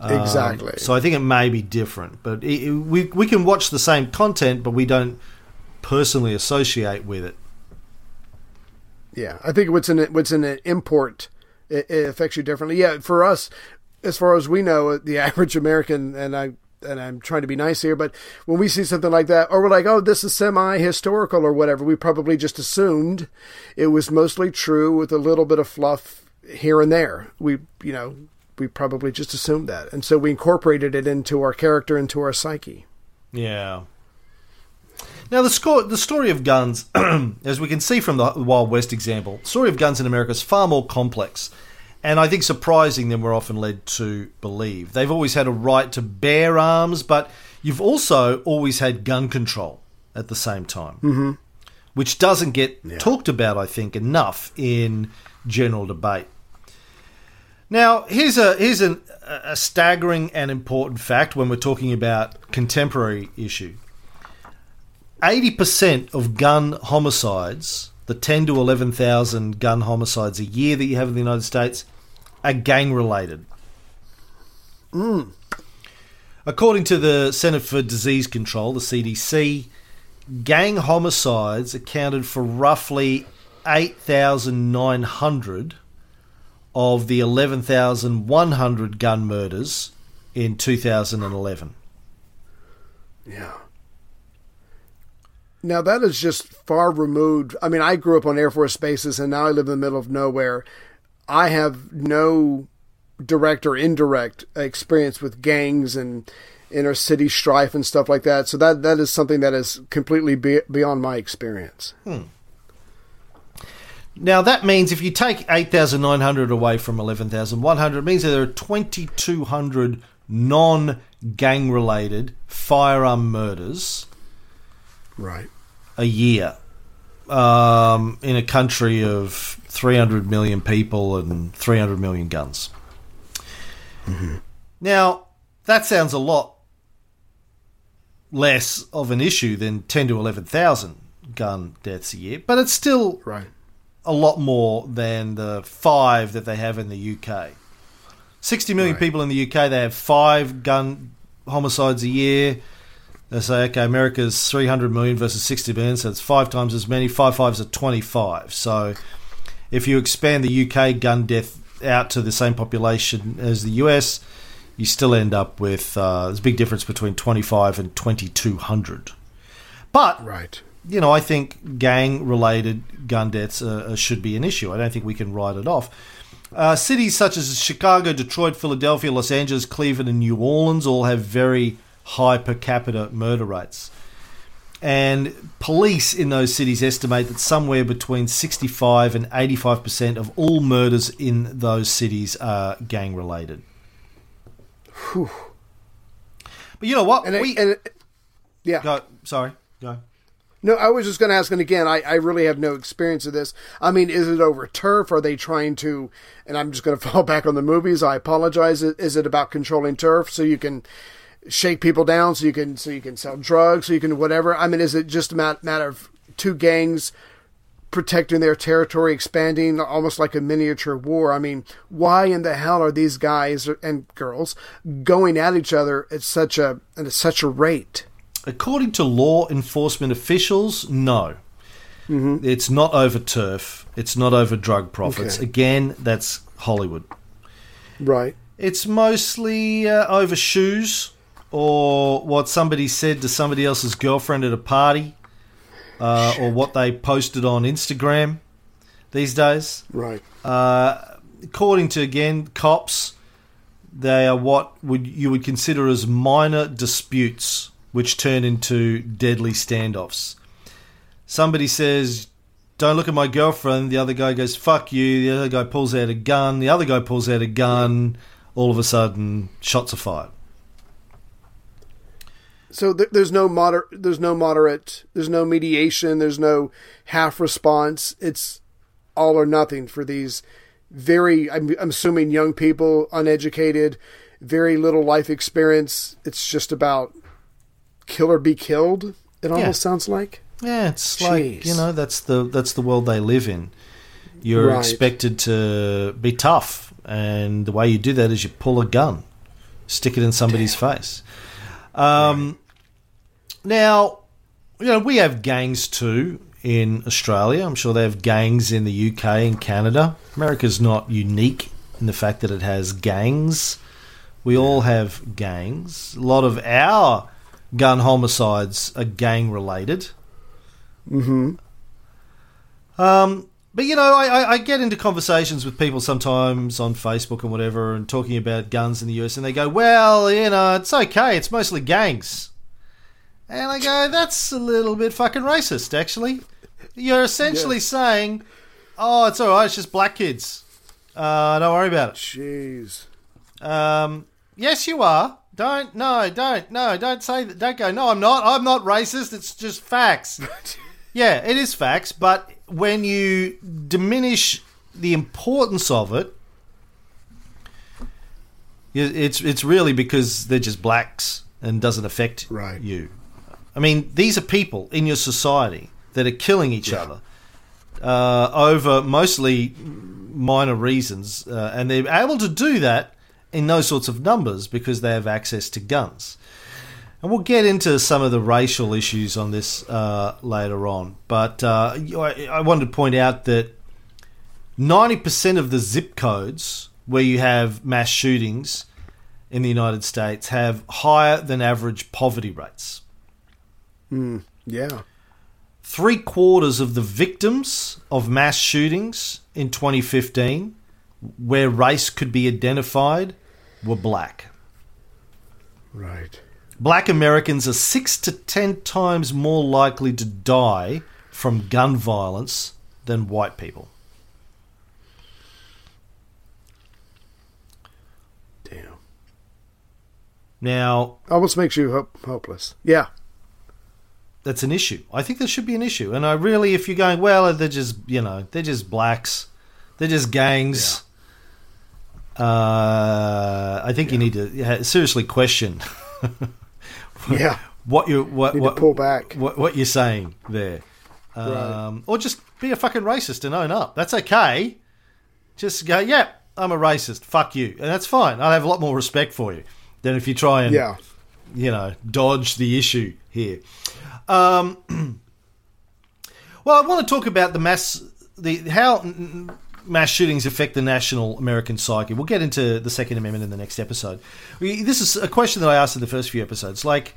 Um, Exactly. so I think it may be different, but it, it- we we can watch the same content, but we don't personally associate with it. Yeah, I think what's in it, what's in an import it, it affects you differently. Yeah, for us, as far as we know, the [LAUGHS] average American, and I and I'm trying to be nice here, but when we see something like that, or we're like, oh, this is semi-historical or whatever, we probably just assumed it was mostly true with a little bit of fluff here and there. We, you know, we probably just assumed that, and so we incorporated it into our character, into our psyche. Yeah. Now the score, the story of guns, [CLEARS THROAT] as we can see from the Wild West example, the story of guns in America is far more complex, and I think surprising than we're often led to believe. They've always had a right to bear arms, but you've also always had gun control at the same time, mm-hmm. which doesn't get talked about, I think, enough in general debate. Now, here's a here's an, a staggering and important fact when we're talking about contemporary issue. Eighty percent of gun homicides, the ten to eleven thousand gun homicides a year that you have in the United States, are gang related. Mm. According to the Center for Disease Control, the CDC, gang homicides accounted for roughly 8,900 of the 11,100 gun murders in 2011. Yeah. Now that is just far removed. I mean, I grew up on Air Force bases, and now I live in the middle of nowhere. I have no direct or indirect experience with gangs and inner city strife and stuff like that. So that that is something that is completely be, beyond my experience. Hmm. Now that means if you take 8,900 away from 11,100, it means that there are 2,200 non-gang related firearm murders Right. a year um, in a country of 300 million people and 300 million guns. Now, that sounds a lot less of an issue than 10 to 11,000 gun deaths a year, but it's still Right. A lot more than the five that they have in the UK. 60 million Right. people in the UK, they have five gun homicides a year. They say, okay, America's 300 million versus 60 million, so it's five times as many. Five fives are 25. So if you expand the UK gun death out to the same population as the US, you still end up with uh, there's a big difference between 25 and 2200. But Right. You know, I think gang-related gun deaths uh, should be an issue. I don't think we can write it off. Uh, cities such as Chicago, Detroit, Philadelphia, Los Angeles, Cleveland, and New Orleans all have very high per capita murder rates. And police in those cities estimate that somewhere between 65 and 85% of all murders in those cities are gang related. But you know what? And, it- and it- yeah. go, sorry. No, I was just going to ask, and again, I, I really have no experience of this. I mean, is it over turf? Are they trying to, and I'm just going [LAUGHS] to fall back on the movies. I apologize. Is it about controlling turf so you can shake people down, so you can so you can sell drugs, so you can whatever? I mean, is it just a mat- matter of two gangs protecting their territory, expanding almost like a miniature war? I mean, why in the hell are these guys and girls going at each other at such a at such a rate? According to law enforcement officials, no. It's not over turf. It's not over drug profits. Okay. Again, that's Hollywood. Right. It's mostly uh, over shoes or what somebody said to somebody else's girlfriend at a party uh, or what they posted on Instagram these days. Right. Uh, according to again cops, they are what would you would consider as minor disputes, which turn into deadly standoffs. Somebody says, "Don't look at my girlfriend." The other guy goes, "Fuck you." The other guy pulls out a gun. The other guy pulls out a gun. All of a sudden, shots are fired. So th- there's no moder- there's no moderate, there's no mediation, there's no half response. It's all or nothing for these very, I'm, I'm assuming, young people, uneducated, very little life experience. It's just about kill or be killed. It almost sounds like. Yeah, it's like you know that's the that's the world they live in. You're Right. expected to be tough, and the way you do that is you pull a gun, stick it in somebody's face. Um, Now, you know we have gangs too in Australia. I'm sure they have gangs in the UK and Canada. America's not unique in the fact that it has gangs. We all have gangs. A lot of our gun homicides are gang related. Um, but you know, I, I, I get into conversations with people sometimes on Facebook and whatever, and talking about guns in the US, and they go, "Well, you know, it's okay. It's mostly gangs." And I go, "That's a little bit fucking racist, actually. You're essentially Yes. saying, oh, it's all right. It's just black kids. Uh, don't worry about it." Jeez. Um, yes, you are. Don't no, don't no, don't say that. Don't go. No, I'm not. I'm not racist. It's just facts. [LAUGHS] yeah, it is facts. But when you diminish the importance of it, it's it's really because they're just blacks and doesn't affect Right. you. I mean, these are people in your society that are killing each other uh, over mostly minor reasons, uh, and they're able to do that in those sorts of numbers because they have access to guns. And we'll get into some of the racial issues on this uh, later on. But uh, I, I wanted to point out that 90% of the zip codes where you have mass shootings in the United States have higher than average poverty rates. Yeah. Three quarters of the victims of mass shootings in 2015, where race could be identified, were black. Right. Black Americans are six to ten times more likely to die from gun violence than white people. Damn. Now, Almost makes you hope, hopeless. Yeah. that's an issue. I think there should be an issue. And I really, if you're going, well, they're just, you know, they're just blacks, they're just gangs. Uh, I think you need to yeah, seriously question [LAUGHS] Yeah. what you what what, pull back. what what you're saying there, um, Right. or just be a fucking racist and own up. That's okay. Just go, yeah, I'm a racist. Fuck you, and that's fine. I'll have a lot more respect for you than if you try and Yeah. you know dodge the issue here. Um, [CLEARS THROAT] well, I want to talk about the mass the how mass shootings affect the national American psyche. We'll get into the Second Amendment in the next episode. This is a question that I asked in the first few episodes. Like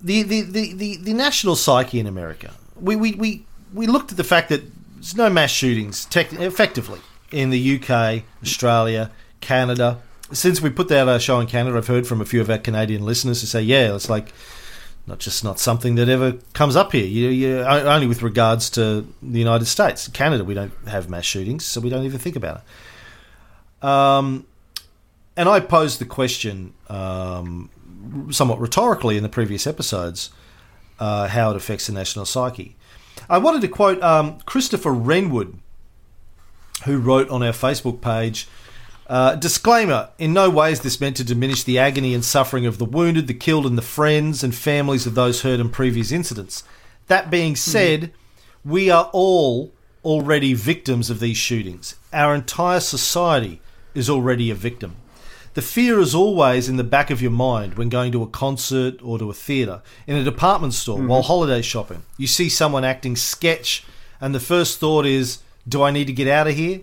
the the, the, the, the national psyche in America. We, we, we, we looked at the fact that there's no mass shootings tech, effectively in the UK, Australia, Canada. Since we put out our uh, show in Canada, I've heard from a few of our Canadian listeners who say, "Yeah, it's like not just not something that ever comes up here. You, you only with regards to the United States, Canada, we don't have mass shootings, so we don't even think about it." Um, and I posed the question um, somewhat rhetorically in the previous episodes uh, how it affects the national psyche. I wanted to quote um, Christopher Renwood, who wrote on our Facebook page. Uh, disclaimer In no way is this meant to diminish the agony and suffering of the wounded, the killed, and the friends and families of those hurt in previous incidents. That being said, we are all already victims of these shootings. Our entire society is already a victim. The fear is always in the back of your mind when going to a concert or to a theatre, in a department store, while holiday shopping. You see someone acting sketch, and the first thought is, Do I need to get out of here?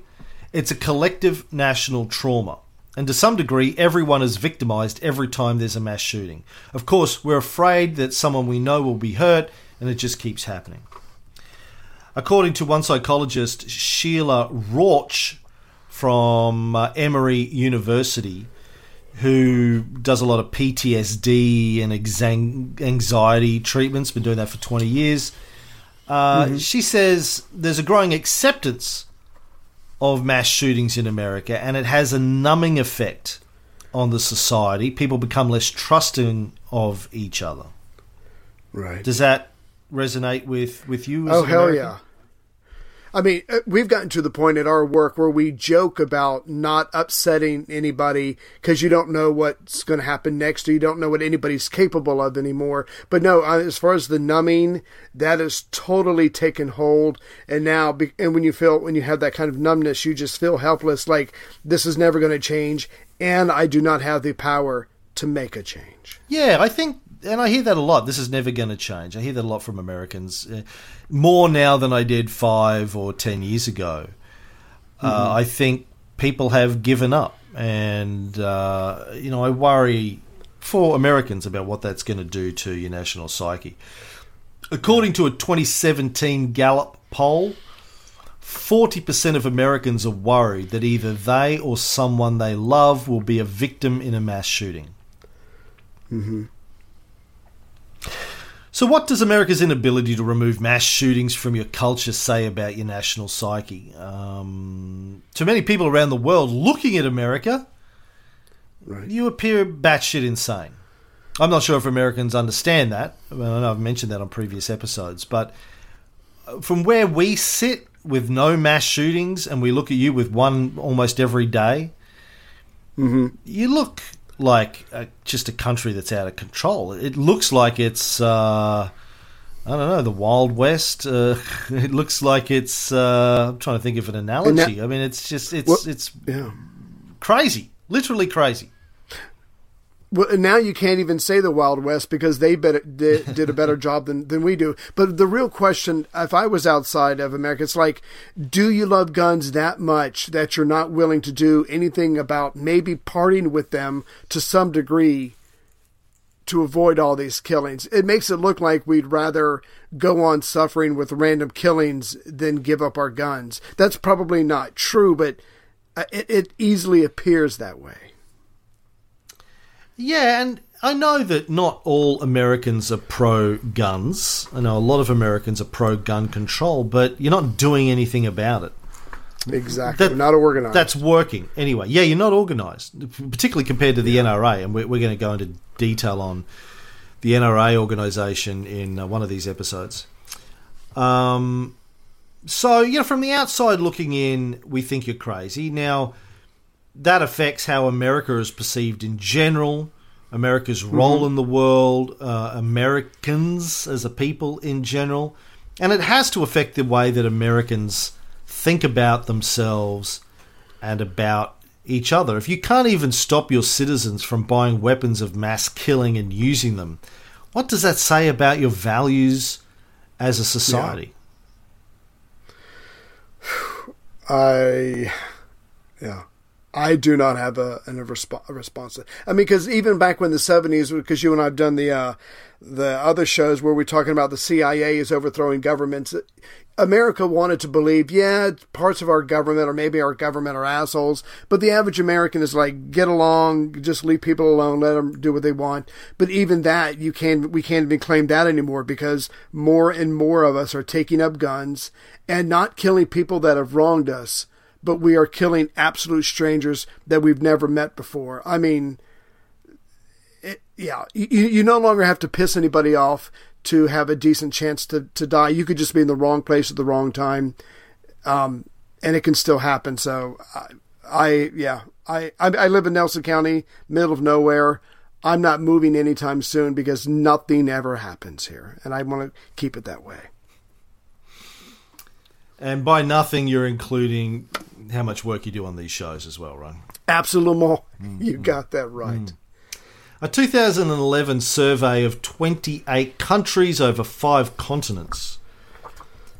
It's a collective national trauma. And to some degree, everyone is victimized every time there's a mass shooting. Of course, we're afraid that someone we know will be hurt, and it just keeps happening. According to one psychologist, Sheila Rauch from uh, Emory University, who does a lot of PTSD and anxiety treatments, been doing that for 20 years. Uh, She says there's a growing acceptance of mass shootings in America, and it has a numbing effect on the society. People become less trusting of each other. Right. Does that resonate with with you? As Oh hell American? yeah! I mean, uh, we've gotten to the point at our work where we joke about not upsetting anybody because you don't know what's going to happen next, or you don't know what anybody's capable of anymore. But no, as far as the numbing, that has totally taken hold. And now, and when you feel when you have that kind of numbness, you just feel helpless. Like this is never going to change, and I do not have the power to make a change. Yeah, I think, and I hear that a lot. This is never going to change. I hear that a lot from Americans, uh, more now than I did five or ten years ago. Uh, I think people have given up, and uh, you know, I worry for Americans about what that's going to do to your national psyche. According to a 2017 Gallup poll, 40% of Americans are worried that either they or someone they love will be a victim in a mass shooting. So, what does America's inability to remove mass shootings from your culture say about your national psyche? Um, to many people around the world looking at America, Right. you appear batshit insane. I'm not sure if Americans understand that. Well, I know I've mentioned that on previous episodes, but uh, from where we sit with no mass shootings and we look at you with one almost every day, you look like a, just a country that's out of control. It looks like it's uh, I don't know the Wild West. Uh, [LAUGHS] it looks like it's. Uh, I'm trying to think of an analogy. I mean, it's just it's Well- it's Yeah. crazy, literally crazy. Well, now you can't even say the Wild West because they better, did, [LAUGHS] did a better job than, than we do. But the real question, if I was outside of America, it's like, do you love guns that much that you're not willing to do anything about maybe parting with them to some degree to avoid all these killings? It makes it look like we'd rather go on suffering with random killings than give up our guns. That's probably not true, but uh, it, it easily appears that way. Yeah, and I know that not all Americans are pro guns. I know a lot of Americans are pro gun control, but you're not doing anything about it. Exactly. That- We're not organized. That's working anyway. Yeah, you're not organised, particularly compared to the NRA, and we're, we're going to go into detail on the NRA organisation in uh, one of these episodes. Um, so you know, from the outside looking in, we think you're crazy. Now, that affects how America is perceived in general. America's role in the world, uh, Americans as a people in general, and it has to affect the way that Americans think about themselves and about each other. If you can't even stop your citizens from buying weapons of mass killing and using them, what does that say about your values as a society? [SIGHS] I, yeah, I do not have a, a, resp- a response. I mean, because even back when the seventies, because you and I've done the uh, the other shows where we're talking about the CIA is overthrowing governments. America wanted to believe, yeah, parts of our government or maybe our government are assholes, but the average American is like, get along, just leave people alone, let them do what they want. But even that, you can't, we can't even claim that anymore because more and more of us are taking up guns and not killing people that have wronged us, but we are killing absolute strangers that we've never met before. I mean, it, yeah, you, you no longer have to piss anybody off to have a decent chance to, to die. You could just be in the wrong place at the wrong time, um, and it can still happen. So, I, I yeah, I, I I live in Nelson County, middle of nowhere. I'm not moving anytime soon because nothing ever happens here, and I want to keep it that way. And by nothing, you're including how much work you do on these shows as well, right? Absolument, mm. you got that right. Mm. A 2011 survey of 28 countries over five continents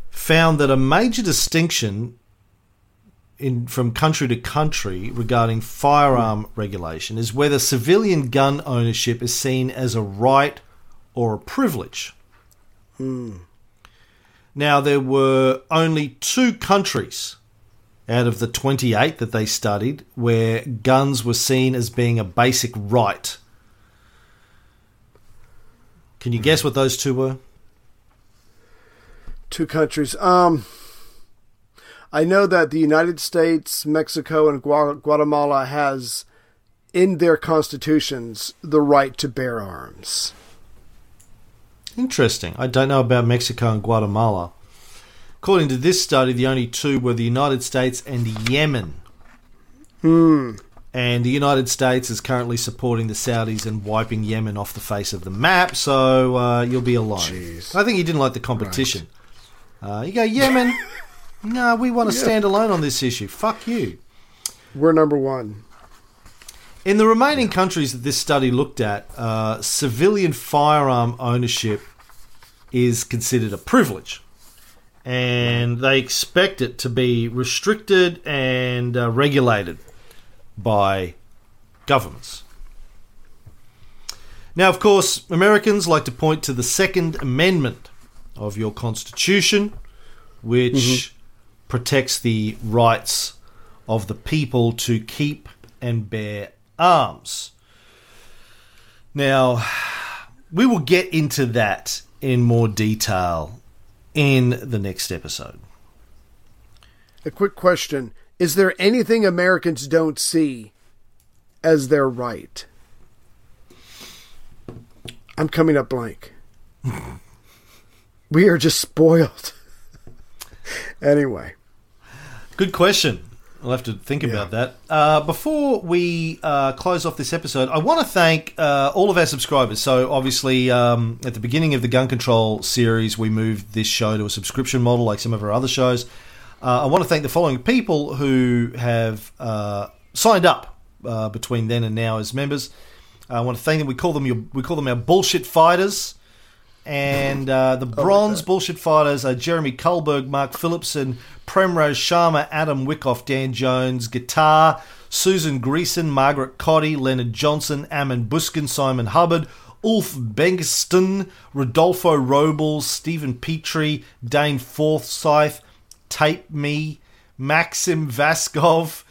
found that a major distinction in, from country to country regarding firearm regulation is whether civilian gun ownership is seen as a right or a privilege. Mm. Now, there were only two countries out of the 28 that they studied where guns were seen as being a basic right. Can you guess what those two were? Two countries. Um, I know that the United States, Mexico, and Guatemala has in their constitutions the right to bear arms. Interesting. I don't know about Mexico and Guatemala. According to this study, the only two were the United States and Yemen. Hmm. And the United States is currently supporting the Saudis and wiping Yemen off the face of the map, so uh, you'll be alone. Jeez. I think he didn't like the competition. Uh, you go, Yemen? [LAUGHS] no, we want to stand alone on this issue. Fuck you. We're number one. In the remaining countries that this study looked at, uh, civilian firearm ownership is considered a privilege. And they expect it to be restricted and uh, regulated by governments. Now, of course, Americans like to point to the Second Amendment of your Constitution, which protects the rights of the people to keep and bear arms. Now, we will get into that in more detail in the next episode. A quick question Is there anything Americans don't see as their right? I'm coming up blank. [LAUGHS] we are just spoiled. [LAUGHS] anyway, Good question. I'll have to think about that. Uh, before we uh, close off this episode, I want to thank uh, all of our subscribers. So, obviously, um, at the beginning of the Gun Control series, we moved this show to a subscription model like some of our other shows. Uh, I want to thank the following people who have uh, signed up uh, between then and now as members. I want to thank them. We call them your, we call them our bullshit fighters. And uh, the bronze bullshit fighters are Jeremy Culberg, Mark Phillipson, Premrose Sharma, Adam Wickoff, Dan Jones, Guitar, Susan Greason, Margaret Cotty, Leonard Johnson, Ammon Buskin, Simon Hubbard, Ulf Bengston, Rodolfo Robles, Stephen Petrie, Dane Forsyth, Tape Me, Maxim Vaskov,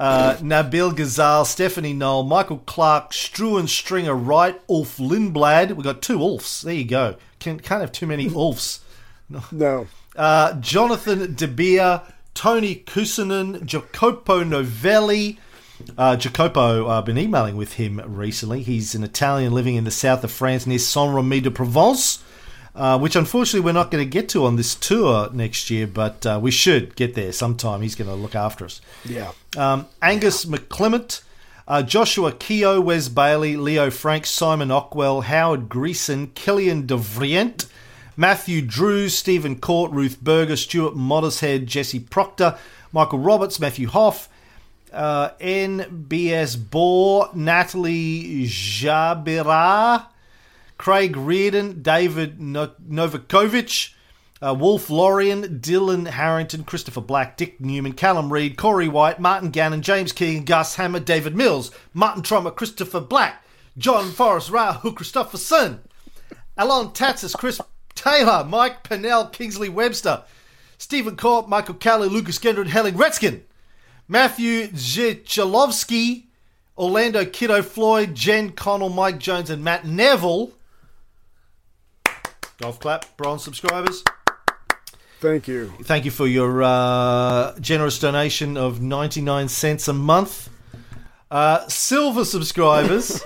uh, Nabil Ghazal, Stephanie Knoll, Michael Clark, Struan Stringer Wright, Ulf Lindblad. We've got two Ulfs. There you go. Can, can't have too many [LAUGHS] Ulfs. No. Uh, Jonathan De Beer, Tony Kusanen, Jacopo Novelli. Uh, Jacopo, I've been emailing with him recently. He's an Italian living in the south of France near Saint-Remy de Provence, uh, which unfortunately we're not going to get to on this tour next year, but uh, we should get there sometime. He's going to look after us. Yeah. Um, Angus McClement, uh, Joshua Keogh, Wes Bailey, Leo Frank, Simon Ockwell, Howard Greason, Killian DeVrient, Matthew Drews, Stephen Court, Ruth Berger, Stuart Moddershead, Jesse Proctor, Michael Roberts, Matthew Hoff, uh, NBS Bohr, Natalie Jabira, Craig Reardon, David no- Novakovic, uh, Wolf Lorien, Dylan Harrington, Christopher Black, Dick Newman, Callum Reed, Corey White, Martin Gannon, James Keegan, Gus Hammer, David Mills, Martin Trummer, Christopher Black, John Forrest Rahu Christopherson, Alon Tatsis, Chris Taylor, Mike Pennell, Kingsley Webster, Stephen Corp, Michael Kelly, Lucas Gendron, Helen Retzkin, Matthew Zichalovsky, Orlando Kiddo Floyd, Jen Connell, Mike Jones, and Matt Neville. Golf clap, bronze subscribers. Thank you. Thank you for your uh, generous donation of 99 cents a month. Uh, silver subscribers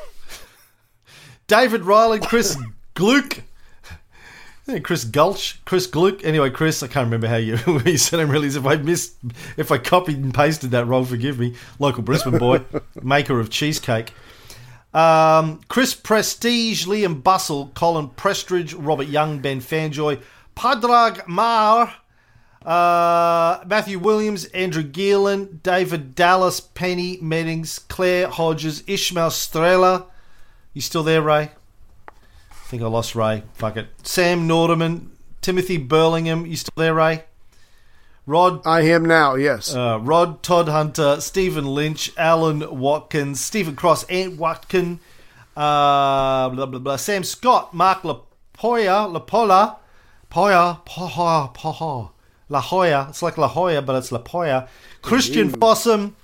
[LAUGHS] David Riley, Chris Gluck, Chris Gulch, Chris Gluck. Anyway, Chris, I can't remember how you, [LAUGHS] you said him really. If I missed, if I copied and pasted that wrong, forgive me. Local Brisbane boy, [LAUGHS] maker of cheesecake. Um, Chris Prestige, Liam Bustle, Colin Prestridge, Robert Young, Ben Fanjoy, Padrag Mar, uh, Matthew Williams, Andrew Geelan, David Dallas, Penny Meddings, Claire Hodges, Ishmael Strela. You still there, Ray? I think I lost Ray. Fuck it. Sam Norderman, Timothy Burlingham. You still there, Ray? Rod I am now, yes. uh, Rod Todd Hunter, Stephen Lynch, Alan Watkins, Stephen Cross, Ant Watkin, uh, blah blah blah. Sam Scott, Mark Lapoya, Lapola, Poya, Poha, Poha, La Jolla. It's like La Jolla, but it's La Poya. Christian Fossum,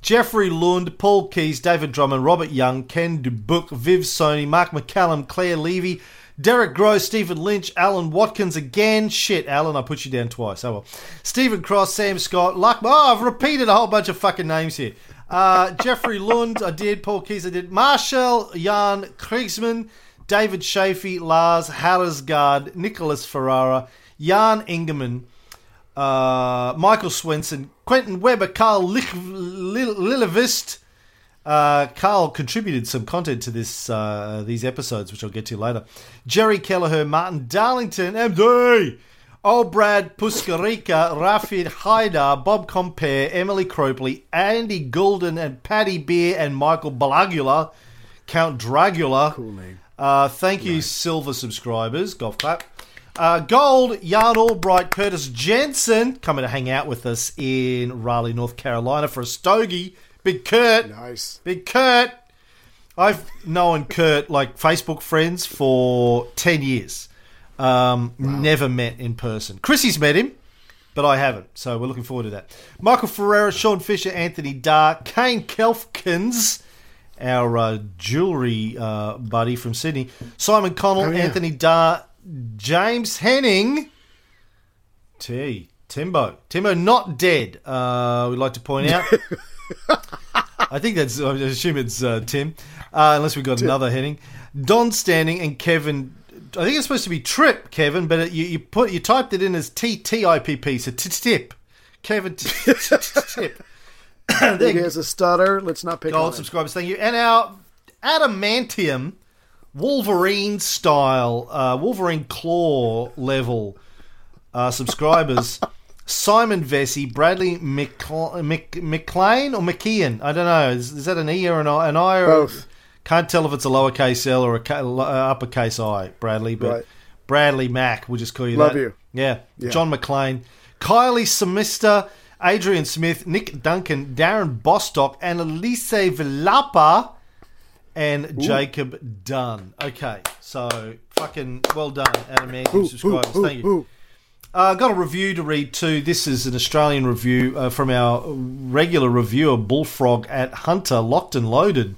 Jeffrey Lund, Paul Keys, David Drummond, Robert Young, Ken Dubuc, Viv Sony, Mark McCallum, Claire Levy, Derek Gross, Stephen Lynch, Alan Watkins again. Shit, Alan, I put you down twice. Oh well. Stephen Cross, Sam Scott, Luck. Oh, I've repeated a whole bunch of fucking names here. Uh, Jeffrey [LAUGHS] Lund, I did. Paul Keys, I did. Marshall, Jan Kriegsman, David Shafee, Lars Harrisgaard, Nicholas Ferrara, Jan Ingerman, uh, Michael Swenson, Quentin Weber, Carl Lillevist. Uh, Carl contributed some content to this uh, these episodes, which I'll get to later. Jerry Kelleher, Martin Darlington, MD, Old Brad Puskarica, Rafid Haidar, Bob Compare, Emily Cropley, Andy Goulden, and Paddy Beer, and Michael Balagula, Count Dragula. Cool name. Uh, thank you, silver subscribers. Golf clap. Uh, gold, Jan Albright, Curtis Jensen, coming to hang out with us in Raleigh, North Carolina for a stogie. Big Kurt. Nice. Big Kurt. I've known Kurt like Facebook friends for 10 years. Um, Never met in person. Chrissy's met him, but I haven't. So we're looking forward to that. Michael Ferreira, Sean Fisher, Anthony Darr, Kane Kelfkins, our uh, jewelry uh, buddy from Sydney, Simon Connell, Oh, yeah. Anthony Darr, James Henning, T. Timbo. Timbo not dead, uh, we'd like to point out. [LAUGHS] I think that's. I assume it's uh, Tim, uh, unless we've got another heading. Don Standing and Kevin. I think it's supposed to be Trip, Kevin, but it, you, you put you typed it in as T T I P P, so tip. Kevin tip. [COUGHS] He has a stutter. Let's not pick Gold subscribers, thank you. And our adamantium Wolverine style, uh, Wolverine claw level uh, subscribers. [LAUGHS] Simon Vesey, Bradley McCl- Mc- McLean or McKeon. I don't know. Is, is that an E or an I? An I or Both. Can't tell if it's a lowercase L or a ca- uh, uppercase I, Bradley. But Right. Bradley Mac, we'll just call you Love that. you. Yeah. Yeah. John McLean, Kylie Semister, Adrian Smith, Nick Duncan, Darren Bostock, and Elise Vilapa, and Jacob Dunn. Okay, so fucking well done, Adam Adamantium subscribers. Ooh, Thank you. ooh. Uh, got a review to read too. This is an Australian review uh, from our regular reviewer, Bullfrog at Hunter, locked and loaded.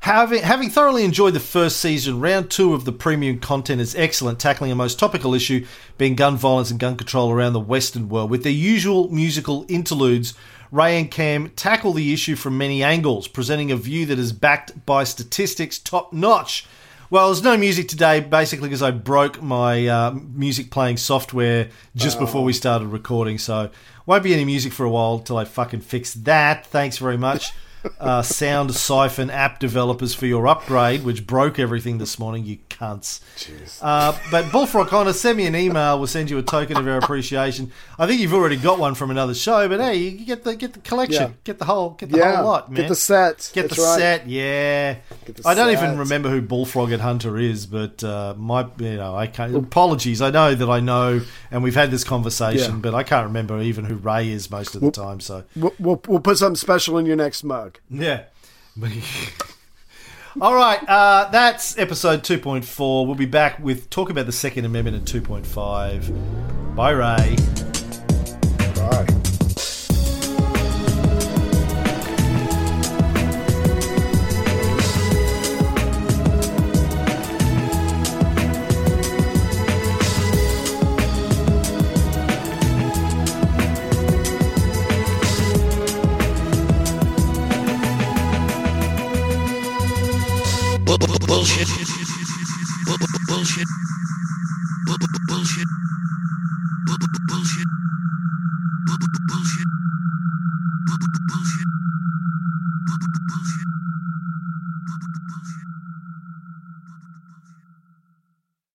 Having, having thoroughly enjoyed the first season, round two of the premium content is excellent, tackling a most topical issue being gun violence and gun control around the Western world. With their usual musical interludes, Ray and Cam tackle the issue from many angles, presenting a view that is backed by statistics top notch. Well, there's no music today, basically because I broke my uh, music playing software just before we started recording, so won't be any music for a while till I fucking fix that. Thanks very much [LAUGHS] uh, Sound Siphon app developers for your upgrade, which broke everything this morning, you cunts. Uh, but Bullfrog Connor, send me an email. We'll send you a token of our appreciation. I think you've already got one from another show, but hey, you get the get the collection, Yeah. get the whole get the Yeah, whole lot, man. get the set. Get That's the right. set, yeah. The I don't set. even remember who Bullfrog at Hunter is, but uh, my, you know, I can't. Apologies, I know that I know, and we've had this conversation, Yeah. but I can't remember even who Ray is most of the time. So We'll, we'll, we'll put something special in your next mug. Yeah. [LAUGHS] All right, uh, that's episode 2.4. We'll be back with talk about the Second Amendment in 2.5. Bye, Ray. Bullshit. Bullshit. Bullshit. Bullshit. Bullshit.